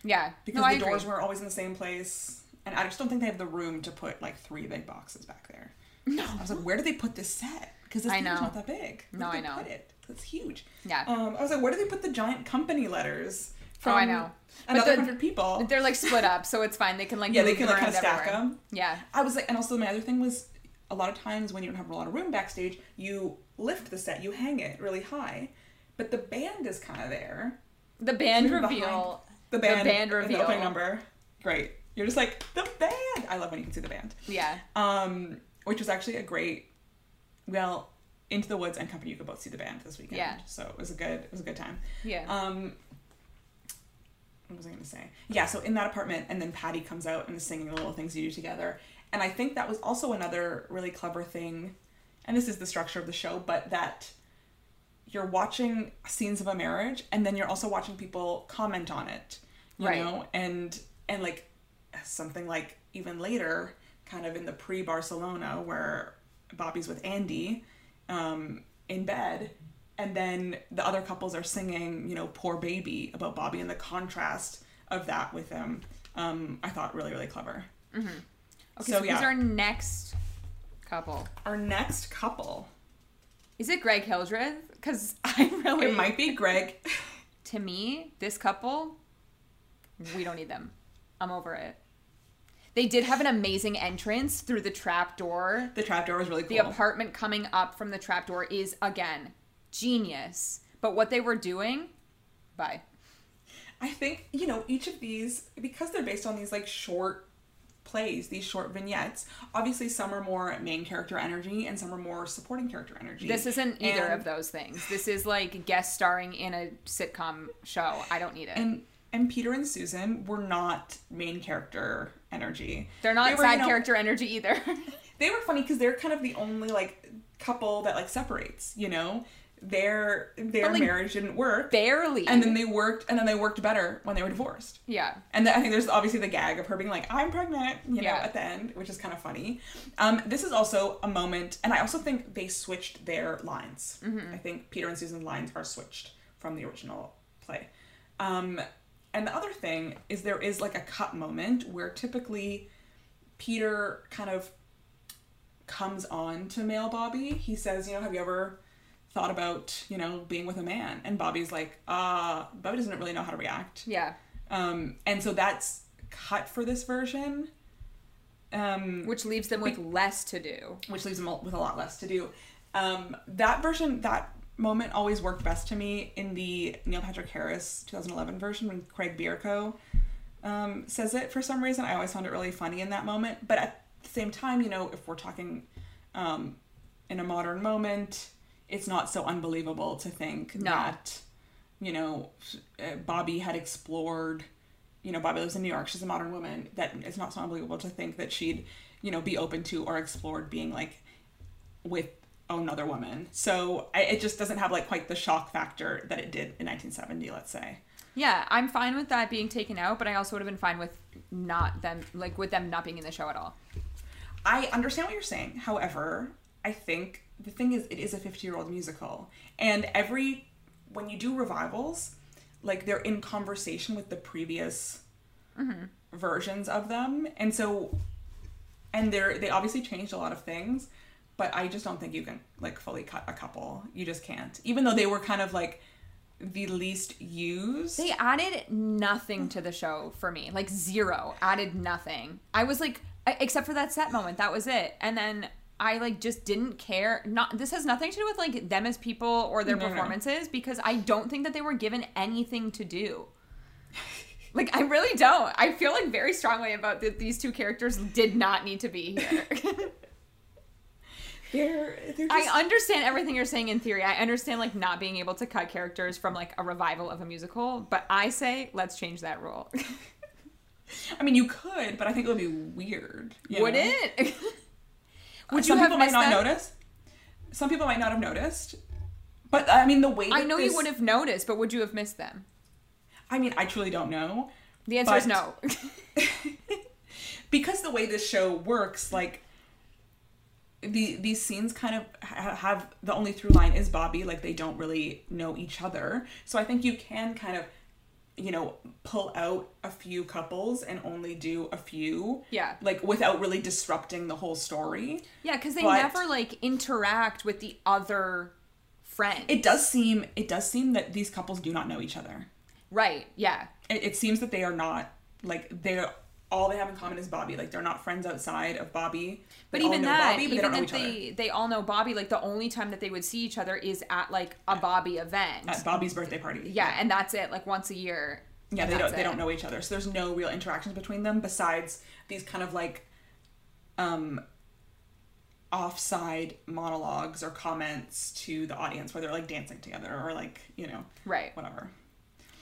Yeah. because no, I the doors agree. were always in the same place, and I just don't think they have the room to put like three big boxes back there. (laughs) No, I was like, where do they put this set? Because this I thing's not that big. Where No, do I they know. Put it? It's huge. Yeah. Um, I was like, where do they put the giant company letters? From Oh, I know. But Another the- hundred people. They're like split up, so it's fine. They can like Yeah, they can, like, kinda stack everywhere. 'em. Yeah. I was like, and also my other thing was, a lot of times when you don't have a lot of room backstage, you lift the set, you hang it really high, but the band is kind of there. The band reveal. The band, band reveal. the opening number. Great. You're just like the band. I love when you can see the band. Yeah. Um, which was actually a great. Well, Into the Woods and Company, you could both see the band this weekend. Yeah. So it was a good. It was a good time. Yeah. Um, what was I going to say? Yeah, so in that apartment, and then Patti comes out and is singing the little things you do together. And I think that was also another really clever thing, and this is the structure of the show, but that you're watching scenes of a marriage, and then you're also watching people comment on it, you Right. know, and and like something like even later, kind of in the pre-Barcelona where Bobby's with Andy, um, in bed, and then the other couples are singing, you know, "Poor Baby" about Bobby and the contrast of that with them. Um, I thought really really clever. Okay, so, so, yeah. who's our next couple? Our next couple, Is it Greg Hildreth? Because (laughs) I really it might be Greg. (laughs) to me, this couple, we don't need them. I'm over it. They did have an amazing entrance through the trap door. The trap door was really cool. The apartment coming up from the trap door is again genius. But what they were doing, bye. I think, you know, each of these, because they're based on these like short plays, these short vignettes, obviously some are more main character energy and some are more supporting character energy. This isn't either And- of those things. This is like guest starring in a sitcom show. I don't need it. And and Peter and Susan were not main character energy. They're not They were, side you know, character energy either. (laughs) They were funny because they're kind of the only like couple that like separates, you know? Their their like, marriage didn't work. Barely. and then they worked and then they worked better when they were divorced. yeah. And then I think there's obviously the gag of her being like, I'm pregnant, you know, Yeah. at the end, which is kind of funny. Um, this is also a moment, and I also think they switched their lines. Mm-hmm. I think Peter and Susan's lines are switched from the original play. Um, and the other thing is there is like a cut moment where typically Peter kind of comes on to male Bobby. He says, you know, have you ever thought about, you know, being with a man? And Bobby's like, uh, Bobby doesn't really know how to react. Yeah. Um, and so that's cut for this version, um, Which leaves them with less to do. which leaves them with a lot less to do. Um, that version, that moment always worked best to me in the Neil Patrick Harris 2011 version when Craig Bierko um, says it for some reason. I always found it really funny in that moment. But at the same time, you know, if we're talking um, in a modern moment, it's not so unbelievable to think No. that, you know, uh, Bobby had explored, you know, Bobby lives in New York, she's a modern woman, that it's not so unbelievable to think that she'd, you know, be open to or explored being like with another woman. So I, it just doesn't have like quite the shock factor that it did in 1970, let's say. Yeah, I'm fine with that being taken out, but I also would have been fine with not them like with them not being in the show at all. I understand what you're saying. However, I think the thing is, it is a 50 year old musical. And every, when you do revivals, like they're in conversation with the previous mm-hmm. versions of them. And so, and they're, they obviously changed a lot of things, but I just don't think you can like fully cut a couple. You just can't. Even though they were kind of like the least used. They added nothing to the show for me. Like zero. Added nothing. I was like except for that set moment. That was it. And then I like just didn't care. Not this has nothing to do with like them as people or their No, no. performances because I don't think that they were given anything to do. Like I really don't. I feel like very strongly about that these two characters did not need to be here. (laughs) they're, they're just, I understand everything you're saying in theory. I understand like not being able to cut characters from like a revival of a musical, but I say let's change that rule. (laughs) I mean, you could, but I think it would be weird. you Would know? it? (laughs) Would Some you have people might not that? notice. Some people might not have noticed. But I mean, the way I know this- you would have noticed, but would you have missed them? I mean, I truly don't know The answer is no. (laughs) because the way this show works. Like the these scenes kind of ha- have the only through line is Bobby. Like they don't really know each other. So I think you can kind of you know, pull out a few couples and only do a few. Yeah. Like without really disrupting the whole story. Yeah, because they But- never like interact with the other friends. It does seem it does seem that these couples do not know each other. right. Yeah. It, it seems that they are not like they're all they have in common is Bobby. Like they're not friends outside of Bobby. But They even that, Bobby, they even that each other. they they all know Bobby. Like the only time that they would see each other is at like a Bobby event. At Bobby's birthday party. yeah, and that's it. Like once a year. Yeah, they don't that's they don't know each other. So there's no real interactions between them besides these kind of like um offside monologues or comments to the audience where they're like dancing together or like, you know, Right. whatever.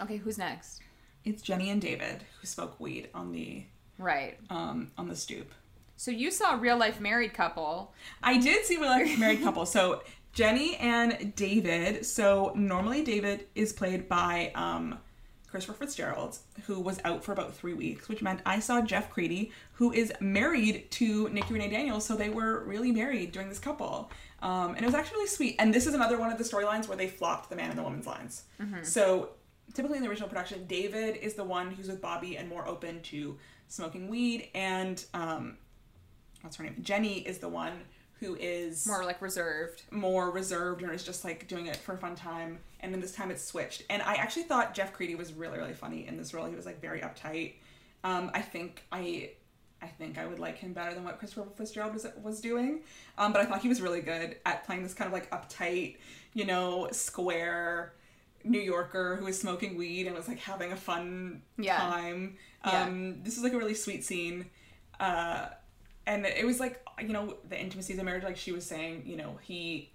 Okay, who's next? It's Jenny and David who spoke weed on the Right. um on the stoop. So you saw a real life married couple. I did see real life married (laughs) couple. So Jenny and David. So normally David is played by um, Christopher Fitzgerald, who was out for about three weeks, which meant I saw Jeff Creedy, who is married to Nikki Renee Daniels. So they were really married during this couple. Um, and it was actually really sweet. And this is another one of the storylines where they flopped the man and the woman's lines. So typically in the original production, David is the one who's with Bobby and more open to smoking weed. And um, what's her name? Jenny is the one who is More like reserved. more reserved or is just like doing it for a fun time. And then this time it's switched. And I actually thought Jeff Creedy was really, really funny in this role. He was like very uptight. Um, I think I I think I would like him better than what Christopher Fitzgerald was was doing. Um, but I thought he was really good at playing this kind of like uptight, you know, square New Yorker who was smoking weed and was like having a fun Yeah. time. Yeah. Um, this is like a really sweet scene. Uh, and it was like you know the intimacy of marriage like she was saying you know he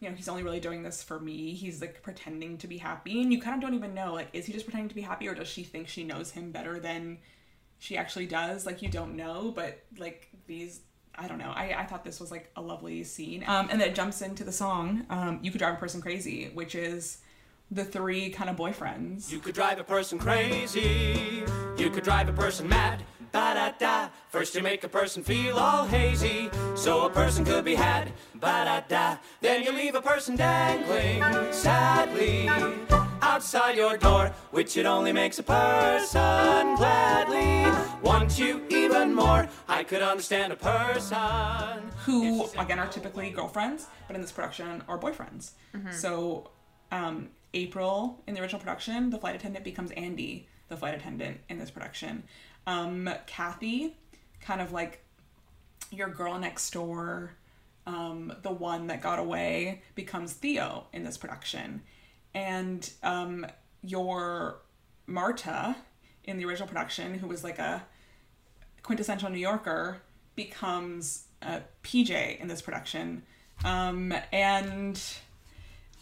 you know he's only really doing this for me he's like pretending to be happy and you kind of don't even know like is he just pretending to be happy or does she think she knows him better than she actually does like you don't know but like these i don't know i, I thought this was like a lovely scene um, and then it jumps into the song um, you could drive a person crazy which is the three kind of boyfriends You could drive a person crazy. You could drive a person mad. Ba da da. First you make a person feel all hazy, so a person could be had. Ba da da. Then you leave a person dangling sadly outside your door, which it only makes a person gladly want you even more. I could understand a person who again are typically girlfriends, but in this production are boyfriends. So um, April in the original production, the flight attendant becomes Andy, the flight attendant in this production. Um, Kathy, kind of like your girl next door, um, the one that got away, becomes Theo in this production. And um, your Marta in the original production, who was like a quintessential New Yorker becomes uh, PJ in this production. Um, and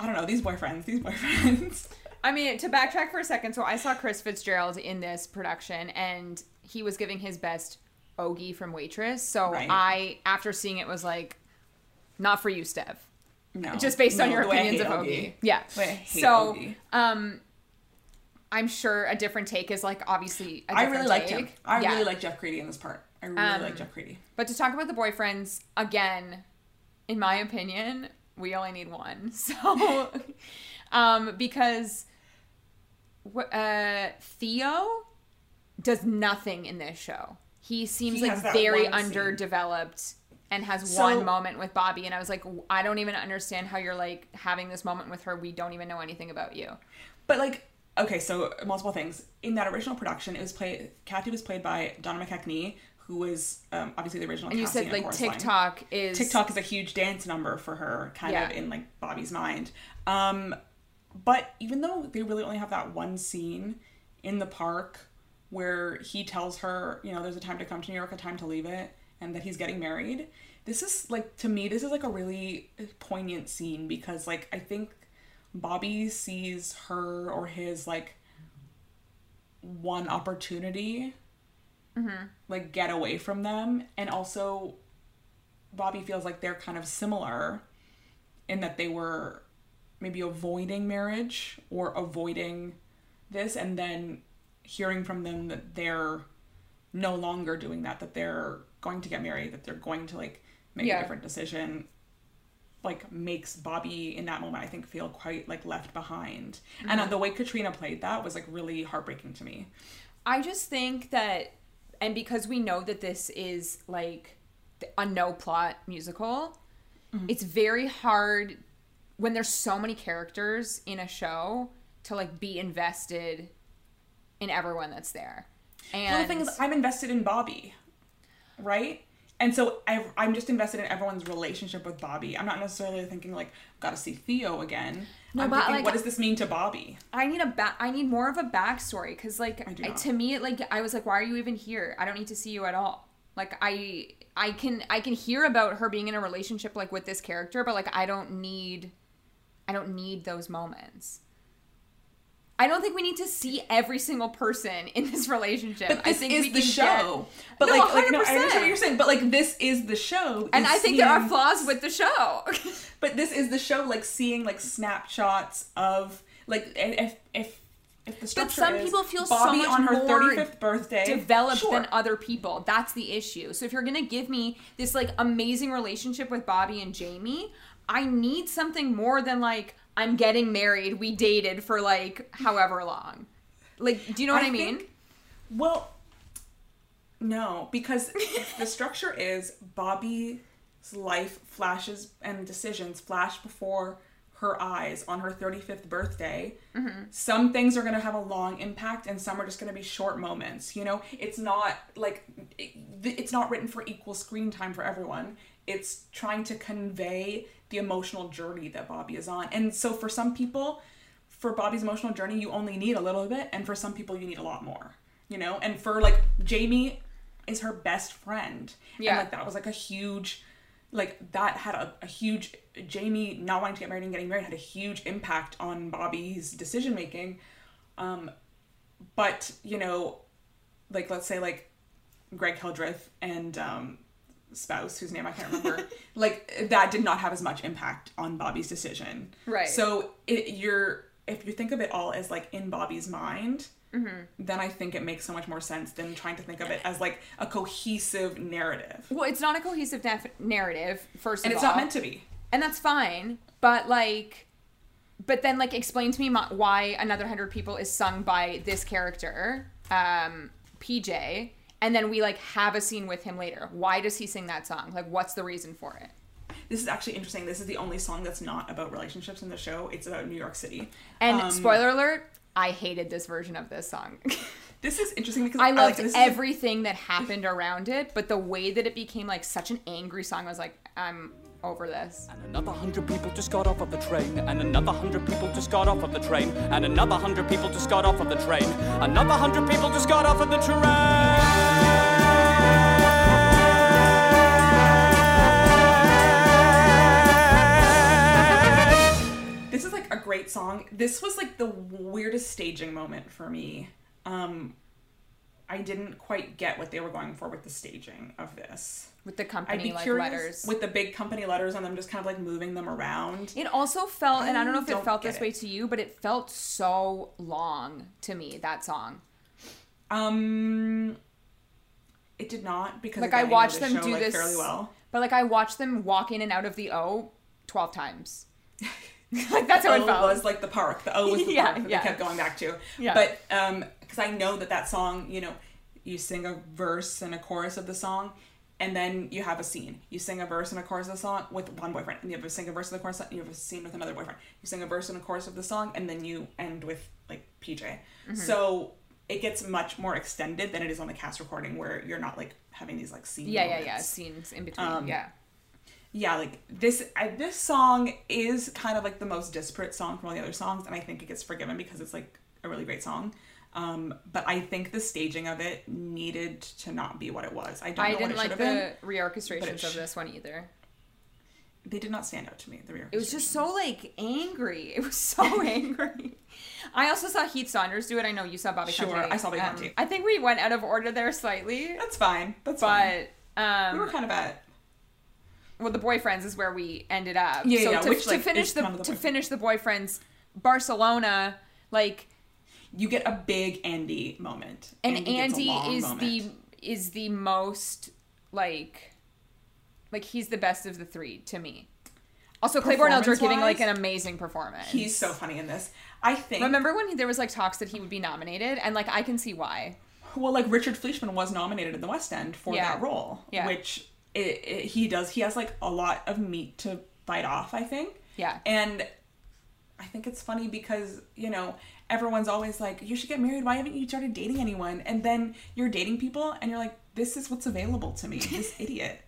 I don't know, these boyfriends, these boyfriends. (laughs) I mean, to backtrack for a second, so I saw Chris Fitzgerald in this production, and he was giving his best Ogie from Waitress. So Right. I, after seeing it, was like, not for you, Stev. no. Just based on your the way I opinions of hate Ogie. Yeah. The way I hate so, Ogie. um, I'm sure a different take is like obviously a I really liked him. I Yeah. really like Jeff Creedy in this part. I really Um, like Jeff Creedy. But to talk about the boyfriends again, in my opinion, we only need one. (laughs) So, um, because uh, Theo does nothing in this show. He seems He like very scene. underdeveloped and has So- one moment with Bobby. And I was like, I don't even understand how you're like having this moment with her. We don't even know anything about you. But like, okay, so multiple things. In that original production, it was played. Kathy was played by Donna McKechnie, who was um, obviously the original. And you said like Chorus Line. Tick-Tock is Tick-Tock is a huge dance number for her, kind of in like Bobby's mind. Um, but even though they really only have that one scene in the park where he tells her, you know, there's a time to come to New York, a time to leave it, and that he's getting married. This is like to me, this is like a really poignant scene because like I think Bobby sees her or his like one opportunity like get away from them and also Bobby feels like they're kind of similar in that they were maybe avoiding marriage or avoiding this and then hearing from them that they're no longer doing that that they're going to get married that they're going to like make Yeah. a different decision like makes Bobby in that moment I think feel quite like left behind. And uh, the way Katrina played that was like really heartbreaking to me. I just think that, and because we know that this is like a no plot musical, mm-hmm. it's very hard when there's so many characters in a show to like be invested in everyone that's there. And Well, the thing is, I'm invested in Bobby, right? And so I, I'm just invested in everyone's relationship with Bobby. I'm not necessarily thinking like, got to see Theo again. No, I'm but, thinking, like- what does this mean to Bobby? I need a back. I need more of a backstory because, like, I to me, like, I was like, why are you even here? I don't need to see you at all. Like, I, I can, I can hear about her being in a relationship like with this character, but like, I don't need, I don't need those moments. I don't think we need to see every single person in this relationship. But this I think is we the show. get- But No, like, like no, I 100%. understand what you're saying. But like, this is the show. and I think there are flaws with the show. (laughs) But this is the show, like seeing like snapshots of like if if if the structure but some is people feel so much on her more 35th birthday developed sure. than other people. That's the issue. So if you're gonna give me this like amazing relationship with Bobby and Jamie, I need something more than like I'm getting married. We dated for like however long. Like, do you know what I, I mean? think- Well, no, because (laughs) the structure is Bobby's life flashes and decisions flash before her eyes on her 35th birthday. Mm-hmm. Some things are going to have a long impact and some are just going to be short moments, you know? It's not like it- it's not written for equal screen time for everyone. It's trying to convey the emotional journey that Bobby is on. And so for some people, for Bobby's emotional journey, you only need a little bit, and for some people, you need a lot more. You know, and for like Jamie is her best friend, Yeah. and like that was like a huge, like that had a, a huge Jamie not wanting to get married and getting married had a huge impact on Bobby's decision making. Um, but you know, like let's say like Greg Hildreth and um, spouse whose name I can't remember, (laughs) like that did not have as much impact on Bobby's decision. Right. So it, you're if you think of it all as like in Bobby's mind, Mm-hmm. then I think it makes so much more sense than trying to think of it as like a cohesive narrative. Well, it's not a cohesive naf- narrative. First And it's all, not meant to be. and that's fine. But like, but then like, explain to me my, why another hundred people is sung by this character, um, PJ, and then we like have a scene with him later. Why does he sing that song? Like, what's the reason for it? This is actually interesting. This is the only song that's not about relationships in the show. It's about New York City. And Um, spoiler alert, I hated this version of this song. (laughs) This is interesting because I loved like, this is- everything that happened around it, but the way that it became like such an angry song, I was like, I'm over this. And another hundred people just got off of the train. And another hundred people just got off of the train. And another hundred people just got off of the train. Another hundred people just got off of the train. this is like a great song. This was like the weirdest staging moment for me. Um, I didn't quite get what they were going for with the staging of this. With the company like letters. with the big company letters on them, just kind of like moving them around. It also felt, and I don't know if it don't felt get this way to you, but it felt so long to me, that song. Um, it did not because Like, I watched the them show, do like, this. fairly well. But like, I watched them walk in and out of the O 12 times. (laughs) like, that's how it felt. was like the park. The O was the (laughs) Yeah, park that yeah. they kept going back to. Yeah. But um, because I know that that song, you know, you sing a verse and a chorus of the song, and then you have a scene. You sing a verse and a chorus of the song with one boyfriend, and you have a sing a verse of the chorus, and you have a scene with another boyfriend. You sing a verse and a chorus of the song, and then you end with like PJ. Mm-hmm. So it gets much more extended than it is on the cast recording, where you're not like having these like scene. yeah, yeah, yeah. Scenes in between. Um, yeah. yeah, like this I, this song is kind of like the most disparate song from all the other songs, and I think it gets forgiven because it's like a really great song. Um, but I think the staging of it needed to not be what it was. I don't I know didn't what it like the been. reorchestrations sh- of this one either. They did not stand out to me. The It was just so like angry. (laughs) It was (laughs) so angry. I also saw Heath Saunders do it. I know you saw Bobby Sure, Conte. I saw Bobby Conte. I think we went out of order there slightly, That's fine. That's fine. but um, We were kind of at well, the boyfriends is where we ended up. Yeah, so yeah, to, which, to like, finish the the to finish the boyfriends, Barcelona, like, you get a big Andy moment. and Andy Andy is moment. the is the most like, like he's the best of the three to me. Also, Claybourne Elder giving like an amazing performance. He's so funny in this. I think. Remember when there was like talks that he would be nominated, and like I can see why. Well, like Richard Fleeshman was nominated in the West End for Yeah. that role, Yeah. which it, it, he does. He has like a lot of meat to bite off, I think. Yeah. And I think it's funny because you know everyone's always like, "You should get married. Why haven't you started dating anyone?" And then you're dating people, and you're like, "This is what's available to me. This (laughs) idiot."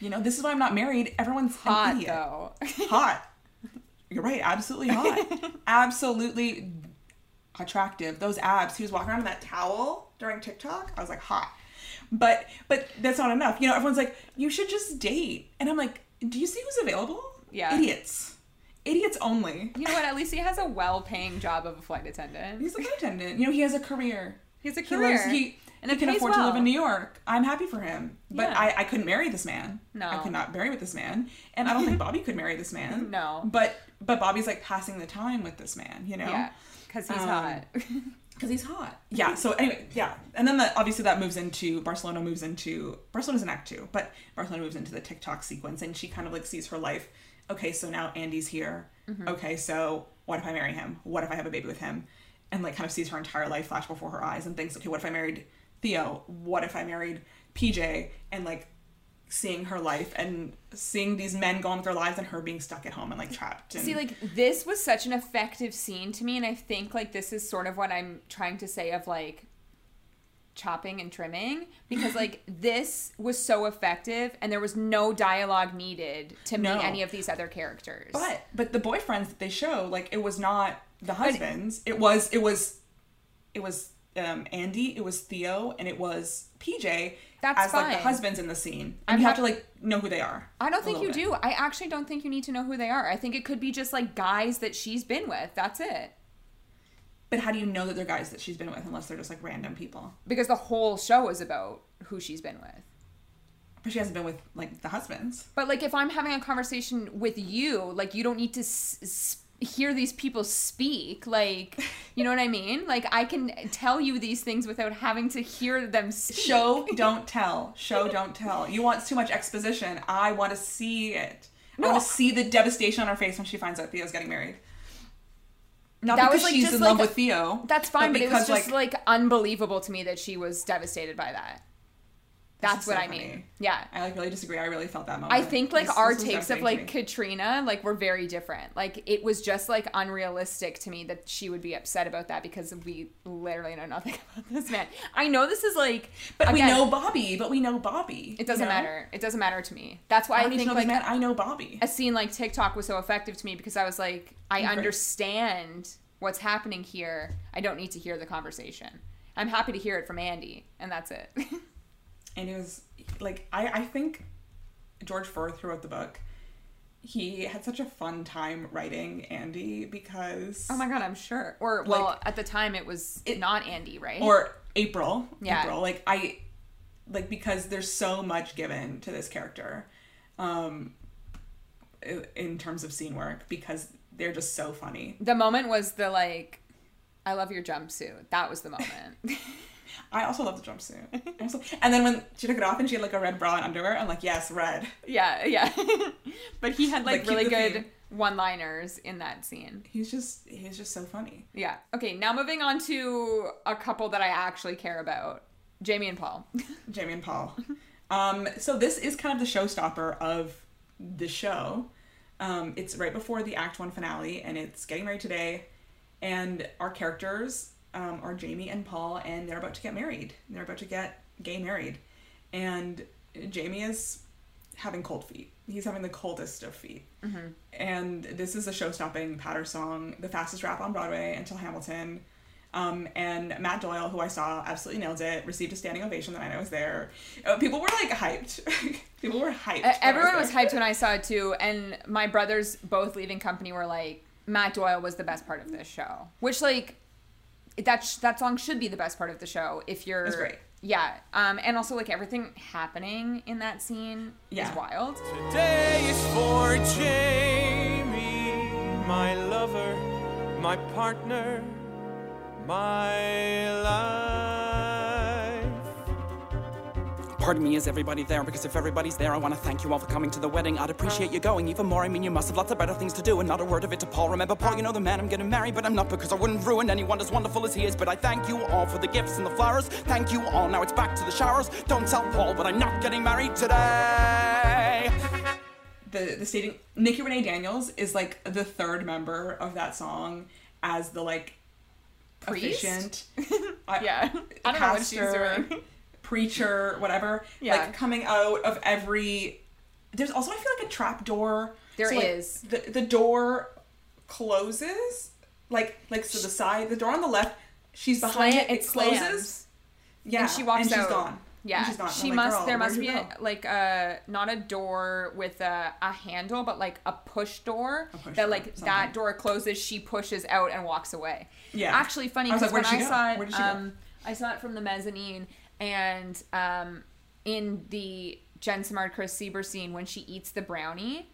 You know, this is why I'm not married. Everyone's Hot though. (laughs) hot. You're right, absolutely hot. (laughs) absolutely attractive. Those abs. He was walking around in that towel during Tick-Tock. I was like, hot. But but that's not enough. You know, everyone's like, you should just date. And I'm like, do you see who's available? Yeah. Idiots. Idiots only. you know what? At least he has a well-paying job of a flight attendant. He's a flight attendant. You know, he has a career. He has a He career. lives, he, And he can afford to live in New York. I'm happy for him. But Yeah. I, I couldn't marry this man. No. I could not marry with this man. And I don't think (laughs) Bobby could marry this man. No. But but Bobby's like passing the time with this man, you know? Yeah, because he's Um, hot. (laughs) Because he's hot. Yeah. So anyway, yeah. And then that obviously that moves into Barcelona moves into Barcelona's an act two, but Barcelona moves into the Tick-Tock sequence and she kind of like sees her life. Okay, so now Andy's here. Mm-hmm. Okay, so what if I marry him? What if I have a baby with him? And like kind of sees her entire life flash before her eyes and thinks, okay, what if I married Theo? What if I married PJ? And like seeing her life and seeing these men go on with their lives and her being stuck at home and like trapped. And, See, like this was such an effective scene to me, and I think like this is sort of what I'm trying to say of like chopping and trimming because like (laughs) this was so effective and there was no dialogue needed to No. meet any of these other characters. But but the boyfriends that they show, like it was not the husbands. It was it was it was um Andy, it was Theo, and it was PJ That's as like the fine. husbands in the scene. I'm And you have to like know who they are. I don't think you bit. do. I actually don't think you need to know who they are. I think it could be just like guys that she's been with. That's it. But how do you know that they're guys that she's been with unless they're just like random people? Because the whole show is about who she's been with. But she hasn't been with like the husbands. But like, if I'm having a conversation with you, like, you don't need to s- s- hear these people speak. Like, you know what I mean? Like, I can tell you these things without having to hear them speak. Show (laughs) don't tell. Show don't tell. You want too much exposition. I want to see it. I No. want to see the devastation on her face when she finds out Theo's getting married. Not That because was, like, she's in like love with Theo. That's fine, but, it was just like, unbelievable to me that she was devastated by that. That's what so I mean. Yeah. I like really disagree. I really felt that moment. I think like This- our this takes of like. Katrina like were very different. Like it was just like unrealistic to me that she would be upset about that because we literally know nothing (laughs) about this man. I know this is like But we know Bobby. But we know Bobby. it doesn't you know? matter. It doesn't matter to me. That's why I I, don't need to think like man. I know Bobby. a scene like Tick-Tock was so effective to me because I was like, I understand what's happening here. I don't need to hear the conversation. I'm happy to hear it from Andy, and that's it. (laughs) and it was like I I think George Furth who wrote the book. He had such a fun time writing Andy because oh my god, I'm sure. Or well, Like- at the time it was It- not Andy, right? or April. Yeah. April. Like I like because there's so much given to this character um in terms of scene work because they're just so funny. The moment was the like, I love your jumpsuit. That was the moment. (laughs) I also love the jumpsuit. (laughs) Also- and then when she took it off and she had like a red bra and underwear, I'm like, yes, red. yeah, yeah. (laughs) but he had like, Like, really good theme. one-liners in that scene. He's just he's just so funny. Yeah. Okay, now moving on to a couple that I actually care about. Jamie and Paul. (laughs) Jamie and Paul. Um, so this is kind of the showstopper of the show. Um, it's right before the Act One finale, and it's getting married today. And our characters um, are Jamie and Paul, and they're about to get married. They're about to get gay married, and Jamie is having cold feet. He's having the coldest of feet. And this is a show-stopping patter song, the fastest rap on Broadway until Hamilton. Um, and Matt Doyle, who I saw, absolutely nailed it. Received a standing ovation the night I was there. Uh, people were like hyped. (laughs) people were hyped. Uh, everyone was there. hyped when I saw it too, and my brothers, both leaving company, were like, Matt Doyle was the best part of this show. Which, like, that sh- that song should be the best part of the show if you're. It's great. Yeah, um, and also like everything happening in that scene Yeah. is wild. Today is for Jamie, my lover, my partner, my life. Pardon me, is everybody there? Because if everybody's there, I want to thank you all for coming to the wedding. I'd appreciate you going even more. I mean, you must have lots of better things to do, and not a word of it to Paul. Remember, Paul, you know the man I'm gonna marry, but I'm not because I wouldn't ruin anyone as wonderful as he is. But I thank you all for the gifts and the flowers. Thank you all. Now it's back to the showers. Don't tell Paul, but I'm not getting married today. the the stating Nikki Renee Daniels is like the third member of that song as the like Priest? efficient (laughs) Yeah. (laughs) I don't know what she's doing. Preacher whatever Yeah. like coming out of every there's also I feel like a trap door There is. is the the door closes like like so the side the door on the left she's behind Slant- it it closes slams. yeah and she walks and she's out. gone Yeah, And she's gone. she like, must. There must be a, like a not a door with a, a handle, but like a push door A push that like something. that door closes. She pushes out and walks away. Yeah. actually funny because like, when I she saw it, Where did she go? um, I saw it from the mezzanine, and um, in the Jen Simard Chris Sieber scene when she eats the brownie,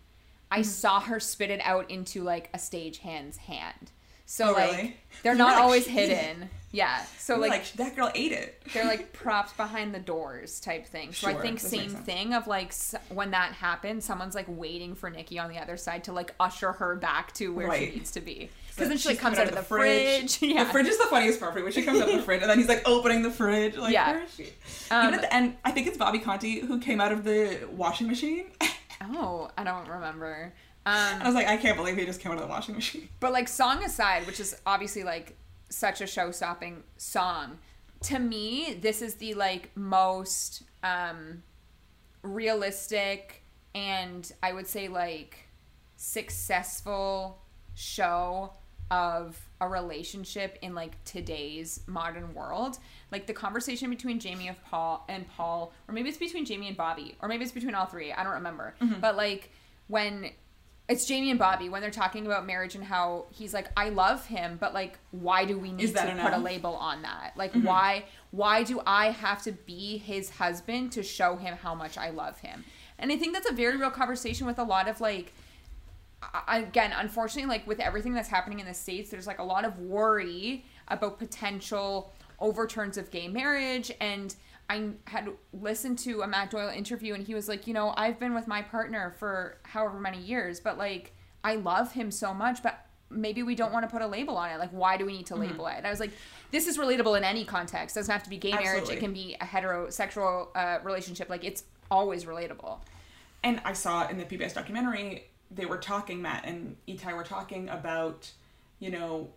I Mm-hmm. saw her spit it out into like a stagehand's hand. So Oh, like really? they're not like, always "She ate it." hidden. Yeah. So like, like that girl ate it they're like (laughs) propped behind the doors type thing. So I think same thing of like s- when that happens, someone's like waiting for Nikki on the other side to like usher her back to where she needs to be. Because then she like comes coming out of the fridge. (laughs) Yeah. The fridge is the funniest part for me when she comes out of the (laughs) fridge and then he's like opening the fridge. Like, Yeah. where is she? Um, Even at the end, I think it's Bobby Conte who came out of the washing machine. Oh, I don't remember. I Um, was like, I can't believe he just came out of the washing machine. (laughs) but like song aside, which is obviously like such a show-stopping song, to me this is the like most um realistic and I would say like successful show of a relationship in like today's modern world. Like the conversation between Jamie of Paul and Paul, or maybe it's between Jamie and Bobby, or maybe it's between all three. I don't remember. But like when it's Jamie and Bobby when they're talking about marriage and how he's like, I love him, but like, why do we need to put a label on that? Like, why why do I have to be his husband to show him how much I love him? And I think that's a very real conversation with a lot of like again, unfortunately, like with everything that's happening in the states, there's like a lot of worry about potential overturns of gay marriage. And I had listened to a Matt Doyle interview, and he was like, you know, I've been with my partner for however many years, but like I love him so much, but maybe we don't want to put a label on it. Like, why do we need to label it? And I was like, this is relatable in any context. It doesn't have to be gay marriage. It can be a heterosexual uh, relationship. Like, it's always relatable. And I saw in the PBS documentary, they were talking, Matt and Itai were talking about, you know,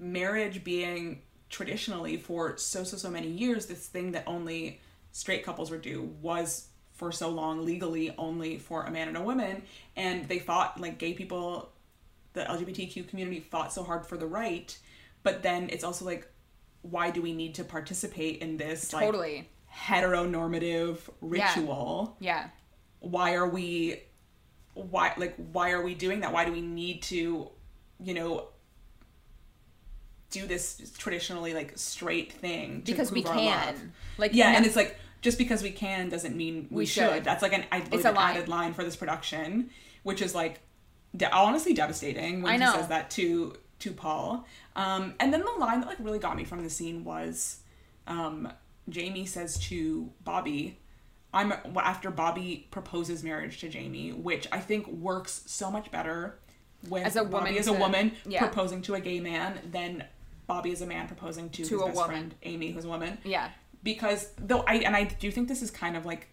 marriage being traditionally for so, so, so many years, this thing that only straight couples would do was for so long legally only for a man and a woman. And they fought, like gay people, the LGBTQ community fought so hard for the right. But then it's also like, why do we need to participate in this like Totally. heteronormative Yeah. ritual? Yeah. why are we why like why are we doing that why do we need to you know do this traditionally like straight thing to Because we prove our love? can. Like, yeah no- and it's like just because we can doesn't mean we, We should. should. that's like an I believe a an line. added line for this production which is like de- honestly devastating when he says that to to paul um and then the line that like really got me from the scene was um jamie says to bobby I'm after Bobby proposes marriage to Jamie, which I think works so much better with As a Bobby woman as a woman yeah. proposing to a gay man than Bobby is a man proposing to, To his a best woman. friend Amy, who's a woman. Yeah. Because though I and I do think this is kind of like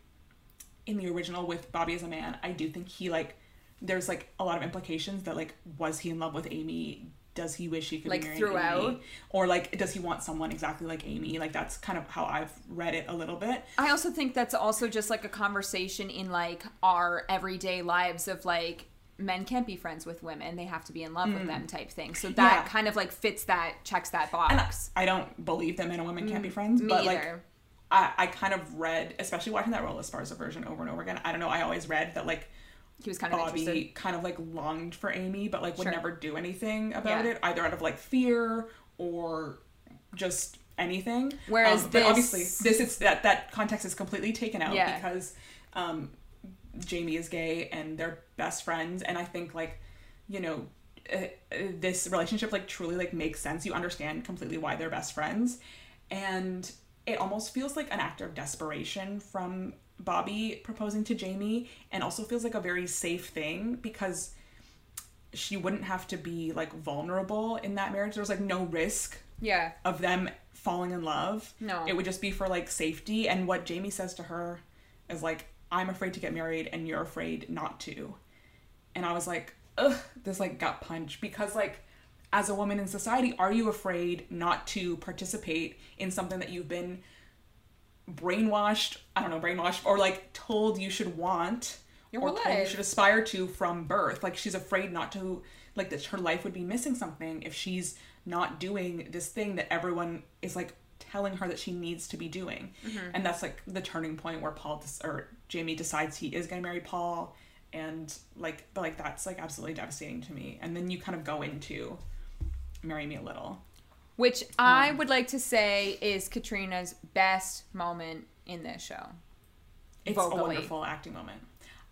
in the original with Bobby as a man, I do think he like there's like a lot of implications that like was he in love with Amy? Does he wish he could Like, throughout? Amy? Or like does he want someone exactly like Amy? Like that's kind of how I've read it a little bit. I also think that's also just like a conversation in like our everyday lives of like men can't be friends with women; they have to be in love with them type thing. So that Mm. Yeah. kind of like fits that checks that box. I don't believe that men and women can't be friends, Me but like either. I, I kind of read, especially watching that Raul Esparza version over and over again. I don't know. I always read that like he was kind of Bobby interested. kind of like longed for Amy, but like would Sure. never do anything about Yeah. it, either out of like fear or just anything. Whereas um, this- but obviously this is that that context is completely taken out Yeah. because um, Jamie is gay and they're best friends, and I think like you know uh, uh, this relationship like truly like makes sense. You understand completely why they're best friends, and it almost feels like an act of desperation from Bobby proposing to Jamie and also feels like a very safe thing because she wouldn't have to be like vulnerable in that marriage. There was like no risk Yeah. of them falling in love. No. It would just be for like safety. And what Jamie says to her is like, I'm afraid to get married and you're afraid not to. And I was like, ugh, this like gut punch because like as a woman in society, are you afraid not to participate in something that you've been brainwashed, I don't know, brainwashed or like told you should want Your or told you should aspire to from birth. Like she's afraid not to like that her life would be missing something if she's not doing this thing that everyone is like telling her that she needs to be doing. Mm-hmm. And that's like the turning point where Paul des- or Jamie decides he is going to marry Paul and like but like that's like absolutely devastating to me. And then you kind of go into marry me a little. Which I would like to say is Katrina's best moment in this show. It's vocally. a wonderful acting moment.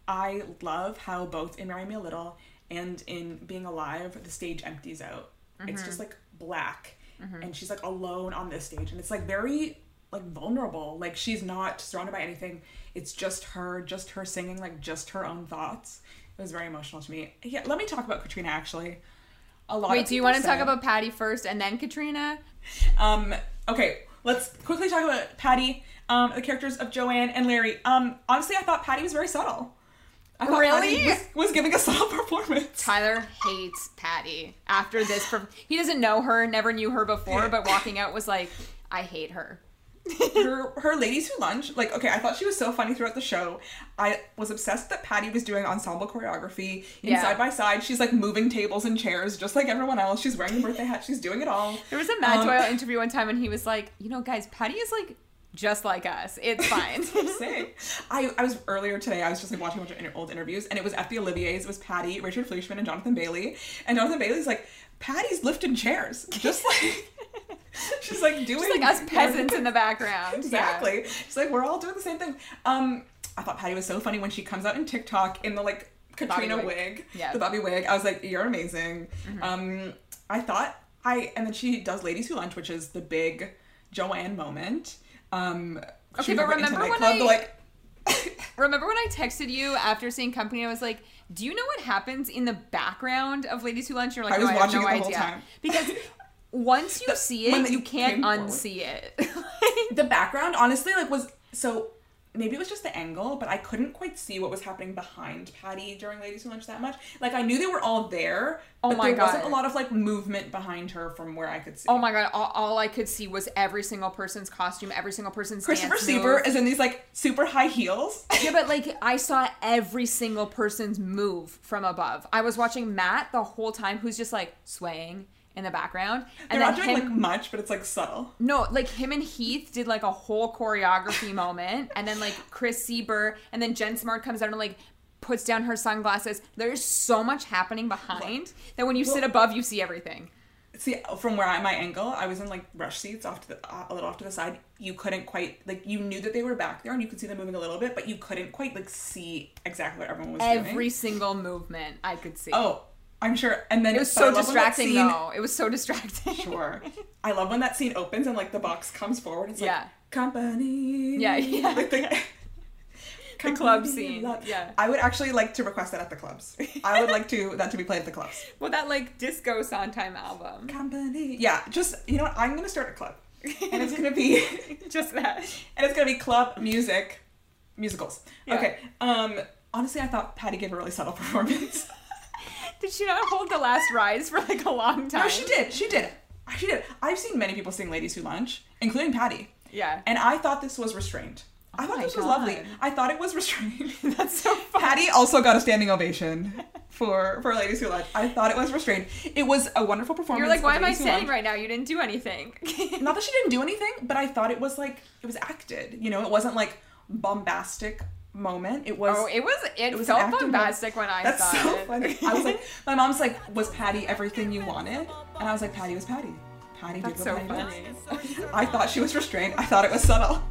I love how both in Marry Me a Little and in Being Alive, the stage empties out. It's just mm-hmm. like black, mm-hmm. and she's like alone on this stage, and it's like very like vulnerable. Like she's not surrounded by anything. It's just her, just her singing, like just her own thoughts. It was very emotional to me. Yeah, let me talk about Katrina actually. A lot. Wait, do you want to talk about Patti first and then Katrina? Um, okay, let's quickly talk about Patti, um, the characters of Joanne and Larry. Um, honestly, I thought Patti was very subtle. I thought Really? Patti was, was giving a (laughs) subtle performance. Tyler hates Patti after this. Per- he doesn't know her, never knew her before, (laughs) but walking out was like, I hate her. Her her ladies who lunch like okay i thought she was so funny throughout the show i was obsessed that patti was doing ensemble choreography in Yeah. side by side she's like moving tables and chairs just like everyone else she's wearing a birthday hat she's doing it all There was a Matt Um, Doyle interview one time, and he was like, "You know, guys, Patti is like just like us. It's fine." (laughs) I, I was earlier today. I was just like watching a bunch of inter- old interviews, and it was at the Olivier's. It was Patti, Richard Fleeshman, and Jonathan Bailey. And Jonathan Bailey's like, Patti's lifting chairs, just (laughs) like (laughs) she's like doing Just like us peasants in the background. exactly. She's like, we're all doing the same thing. Um, I thought Patti was so funny when she comes out in Tick-Tock in the like Katrina wig. wig, Yeah. Mm-hmm. the Bobby wig. I was like, you're amazing. Um, I thought I, and then she does Ladies Who Lunch, which is the big Joanne moment. Um, Okay, but remember when nightclub, I- like. (laughs) Remember when I texted you after seeing Company? I was like, "Do you know what happens in the background of Ladies Who Lunch?" You're like, I "No, was I have watching no it the whole idea." time. Because (laughs) once you see it, you can't forward. unsee it. (laughs) the background honestly like was so maybe it was just the angle but i couldn't quite see what was happening behind patti during ladies who lunch that much like i knew they were all there Oh but my there wasn't a lot of like movement behind her from where i could see oh my god! All, all I could see was every single person's costume, every single person's christopher move. is in these like super high heels (laughs) Yeah, but like I saw every single person's move from above. I was watching Matt the whole time, who's just like swaying in the background, and they're not doing him. like much but it's like subtle No, like him and Heath did like a whole choreography (laughs) moment, and then like Chris Sieber, and then Jen Simard comes out and like puts down her sunglasses. There's so much happening behind that when you sit above, you see everything. see from where i my angle i was in like rush seats off to the uh, a little off to the side you couldn't quite like you knew that they were back there and you could see them moving a little bit but you couldn't quite like see exactly what everyone was doing Every single movement I could see. oh i'm sure and then it was so love when that distracting scene- though. It was so distracting. Sure. (laughs) I love when that scene opens and like the box comes forward. It's Yeah. like company. Yeah, yeah. (laughs) Like, the, (laughs) The club scene, love- yeah. I would actually like to request that at the clubs. I would like to that to be played at the clubs. Well, that like disco Sondheim album. Company. Yeah. Just you know what? I'm gonna start a club, and it's gonna be Just that. and it's gonna be club music musicals. Yeah. Okay. Um. Honestly, I thought Patti gave a really subtle performance. Did she not hold the last rise for like a long time? no, she did. She did. She did. I've seen many people sing "Ladies Who Lunch," including Patti. Yeah. And I thought this was restrained. I thought oh my this was God. lovely. I thought it was restrained. (laughs) That's so (laughs) fun. Patti also got a standing ovation for for Ladies Who Lunch. I thought it was restrained. It was a wonderful performance. You're like, why am I standing right now? You didn't do anything. (laughs) Not that she didn't do anything, but I thought it was like it was acted. You know, it wasn't like bombastic moment. It was. oh, it was. It, was an felt acted bombastic when I That's saw so it. funny. I was like, my mom's like, was Patti everything you wanted? And I was like, Patti was Patti. Patti That's did so what Patti funny. does. (laughs) I thought she was restrained. I thought it was subtle.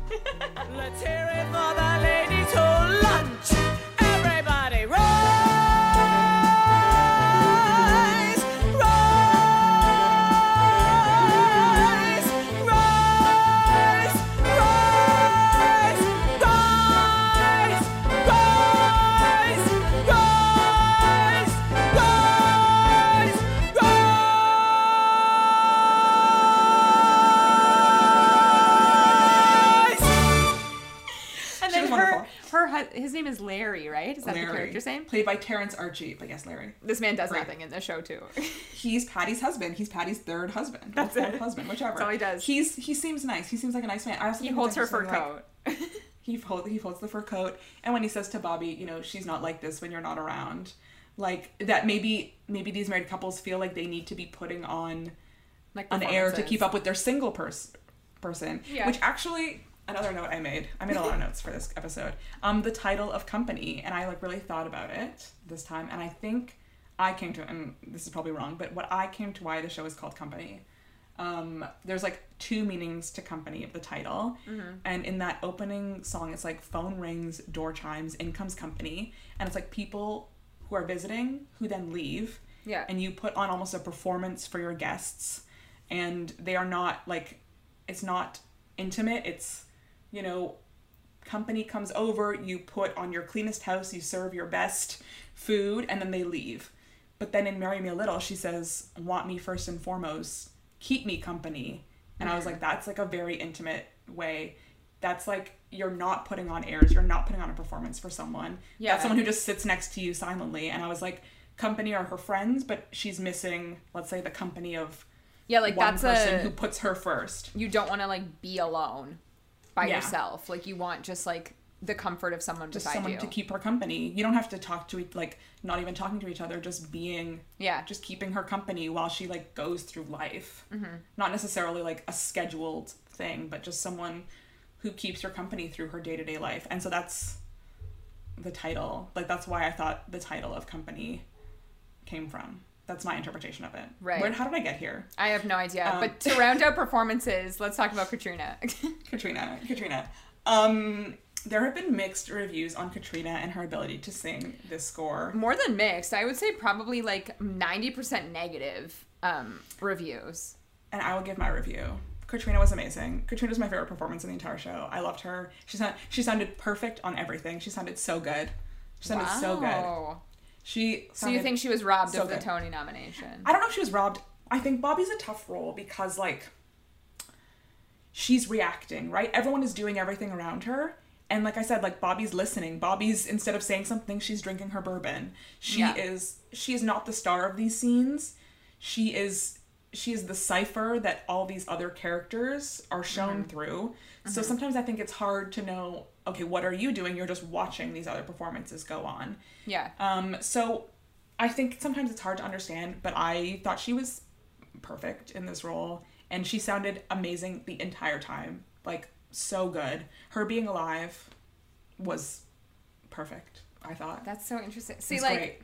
His name is Larry, right? Is that the Larry, character's name? played by Terrence Archie, but yes, Larry. This man does Right. nothing in the show too. (laughs) He's Patti's husband. He's Patti's third husband. That's it. husband, whichever. That's all he does. He's he seems nice. He seems like a nice man. I also he holds her fur interesting, like, coat. (laughs) he holds he holds the fur coat, and when he says to Bobby, you know, she's not like this when you're not around, like that maybe maybe these married couples feel like they need to be putting on like an air to keep up with their single pers- person. Yeah. Which actually, another note I made. I made a lot of notes for this episode. Um, the title of company, and I like really thought about it this time, and I think I came to, and this is probably wrong, but what I came to why the show is called Company. Um, there's like two meanings to company of the title, and in that opening song, it's like phone rings, door chimes, in comes company, and it's like people who are visiting who then leave Yeah. and you put on almost a performance for your guests and they are not like it's not intimate it's you know company comes over you put on your cleanest house you serve your best food and then they leave. But then in marry me a little she says want me first and foremost keep me company. And i was like that's like a very intimate way. That's like you're not putting on airs you're not putting on a performance for someone. Yeah. that's someone who just sits next to you silently. And i was like company are her friends but she's missing let's say the company of Yeah, like one that's person a who puts her first. You don't want to like be alone by Yeah. yourself. Like you want just like the comfort of someone just someone you. to keep her company you don't have to talk to like not even talking to each other just being Yeah. just keeping her company while she like goes through life Mm-hmm. not necessarily like a scheduled thing but just someone who keeps her company through her day-to-day life and so that's the title like that's why i thought the title of company came from that's my interpretation of it Right. Where, how did i get here I have no idea. Um, but to round (laughs) out performances, let's talk about Katrina. (laughs) katrina katrina um there have been mixed reviews on katrina and her ability to sing this score More than mixed, I would say probably like 90% negative um, reviews. and I will give my review. Katrina was amazing. Katrina was my favorite performance in the entire show. I loved her. She sound, she sounded perfect on everything. She sounded so good. She sounded so good. She. So you think she was robbed so of the. Tony nomination? I don't know if she was robbed. I think Bobby's a tough role because like she's reacting, right? Everyone is doing everything around her. And like I said, like Bobby's listening. Bobby's instead of saying something, she's drinking her bourbon. She Yeah. is she is not the star of these scenes. She is she is the cipher that all these other characters are shown mm-hmm. through. So mm-hmm. sometimes I think it's hard to know, okay, what are you doing? You're just watching these other performances go on. Yeah. Um, so I think sometimes it's hard to understand, but I thought she was perfect in this role, and she sounded amazing the entire time. Like so good. Her being alive was perfect. I thought. That's so interesting. See, like, great.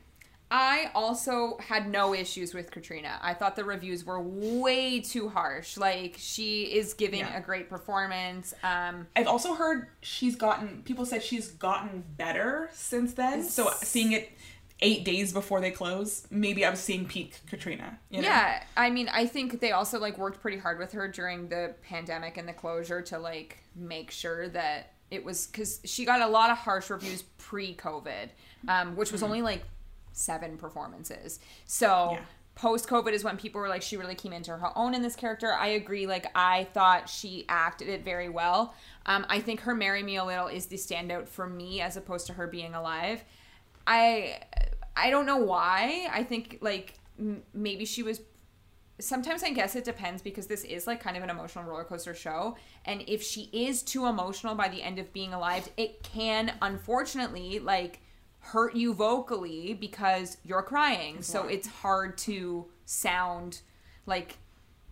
I also had no issues with Katrina. I thought the reviews were way too harsh. Like, she is giving Yeah. a great performance. Um, I've also heard she's gotten. People said she's gotten better since then. So seeing it eight days before they close, maybe I was seeing peak Katrina. You know? Yeah, I mean, I think they also like worked pretty hard with her during the pandemic and the closure to like make sure that it was because she got a lot of harsh reviews pre-COVID, um, which was only like seven performances. So. Yeah. Post COVID is when people were like, she really came into her own in this character. I agree. Like, I thought she acted it very well. Um, I think her "Marry Me a Little" is the standout for me, as opposed to her being alive. I I don't know why. I think like m- maybe she was sometimes I guess it depends because this is like kind of an emotional roller coaster show and if she is too emotional by the end of being alive, it can unfortunately like hurt you vocally because you're crying. So it's hard to sound like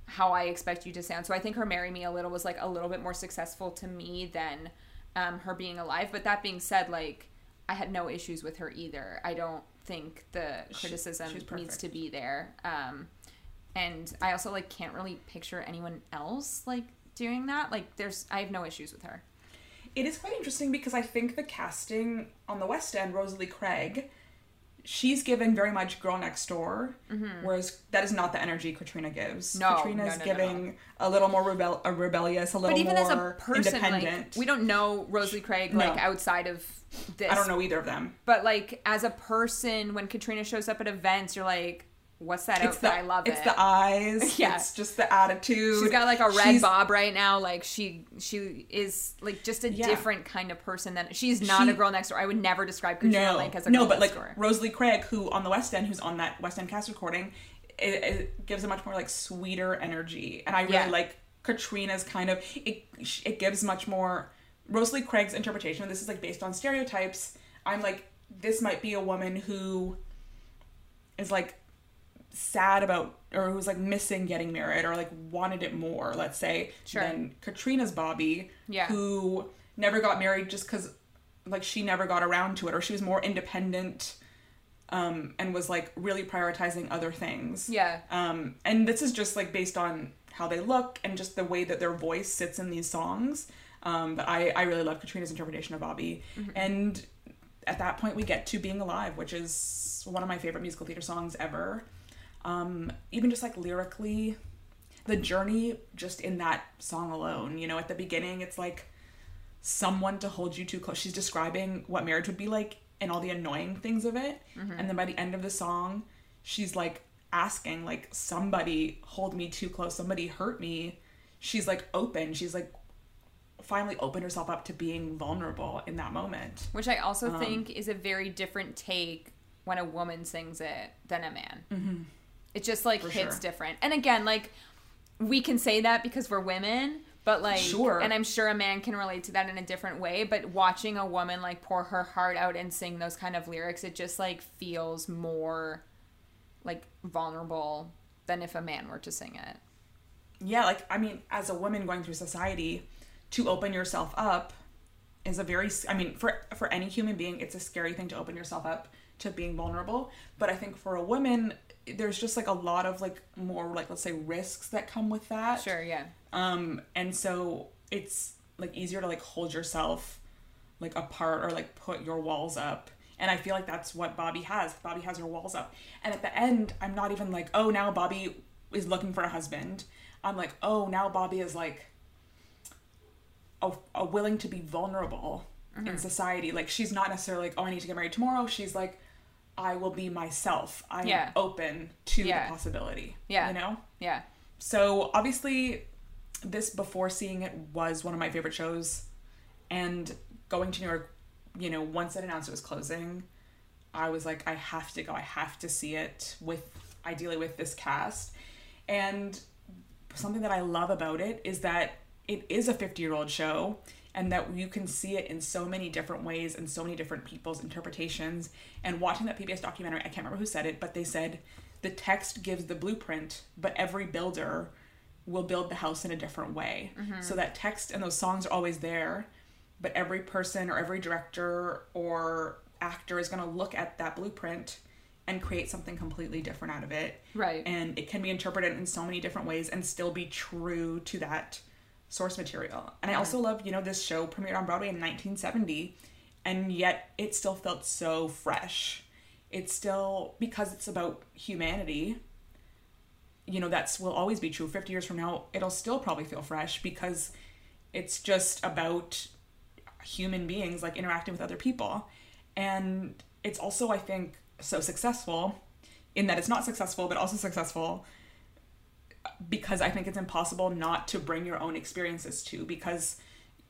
how I expect you to sound. So I think her "Marry Me a Little" was like a little bit more successful to me than um, her being alive. But that being said, like I had no issues with her either. I don't think the criticism she's needs to be there. Um, and I also like can't really picture anyone else like doing that. Like there's I have no issues with her. It is quite interesting because I think the casting on the West End, Rosalie Craig, she's given very much girl next door, whereas that is not the energy Katrina gives. Mm-hmm. No, Katrina is no, no, no, giving a little more rebel, a rebellious, a little But even as a more person, independent. like we don't know Rosalie Craig like outside of this. I don't know either of them. But like as a person, when Katrina shows up at events, you're like, what's that It's outfit? the I love it's it. the eyes. (laughs) Yeah. It's just the attitude. She's got like a red She's- bob right now. Like she she is like just a Yeah. different kind of person than she's not a girl next door. I would never describe Katrina No, Link as a girl. no, but like door. Rosalie Craig, who on the West End, who's on that West End cast recording, it, it gives a much more like sweeter energy, and I really Yeah. like Katrina's kind of it. It gives much more Rosalie Craig's interpretation. Of this is like based on stereotypes. I'm like, this might be a woman who is like sad about or who's like missing getting married or like wanted it more let's say Sure. than katrina's bobby Yeah. who never got married just because like she never got around to it or she was more independent um and was like really prioritizing other things Yeah. um and this is just like based on how they look and just the way that their voice sits in these songs um but i i really love katrina's interpretation of bobby and at that point we get to being alive which is one of my favorite musical theater songs ever um even just like lyrically the journey just in that song alone you know at the beginning it's like someone to hold you too close she's describing what marriage would be like and all the annoying things of it. And then by the end of the song she's like asking like somebody hold me too close somebody hurt me. She's like open. She's like finally opened herself up to being vulnerable in that moment. Which I also Um, think is a very different take when a woman sings it than a man. It just like. For hits sure. different. And again, like we can say that because we're women, but like Sure. and I'm sure a man can relate to that in a different way, but watching a woman like pour her heart out and sing those kind of lyrics, it just like feels more like vulnerable than if a man were to sing it. yeah like i mean as a woman going through society to open yourself up is a very i mean for for any human being it's a scary thing to open yourself up to being vulnerable but i think for a woman there's just like a lot of like more like let's say risks that come with that. Sure, yeah. um and so it's like easier to like hold yourself like apart or like put your walls up. And i feel like that's what bobby has. Bobby has her walls up. And at the end i'm not even like oh now bobby is looking for a husband. I'm like oh now bobby is like a, a willing to be vulnerable Mm-hmm. in society. Like she's not necessarily like oh i need to get married tomorrow. She's like i will be myself i'm Yeah. open to Yeah. the possibility Yeah. you know Yeah. so obviously, this before seeing it was one of my favorite shows, and going to New York, you know, once it announced it was closing, I was like, I have to go. I have to see it with ideally with this cast, and something that I love about it is that it is a 50 year old show and that you can see it in so many different ways and so many different people's interpretations. And watching that PBS documentary, I can't remember who said it, but they said the text gives the blueprint, but every builder will build the house in a different way. Mm-hmm. So that text and those songs are always there, but every person or every director or actor is going to look at that blueprint and create something completely different out of it Right. and it can be interpreted in so many different ways and still be true to that source material. And I also love, you know, this show premiered on Broadway in 1970 and yet it still felt so fresh. It's still because it's about humanity. You know, that's will always be true. 50 years from now, it'll still probably feel fresh because it's just about human beings like interacting with other people. And it's also I think so successful in that it's not successful but also successful because I think it's impossible not to bring your own experiences to because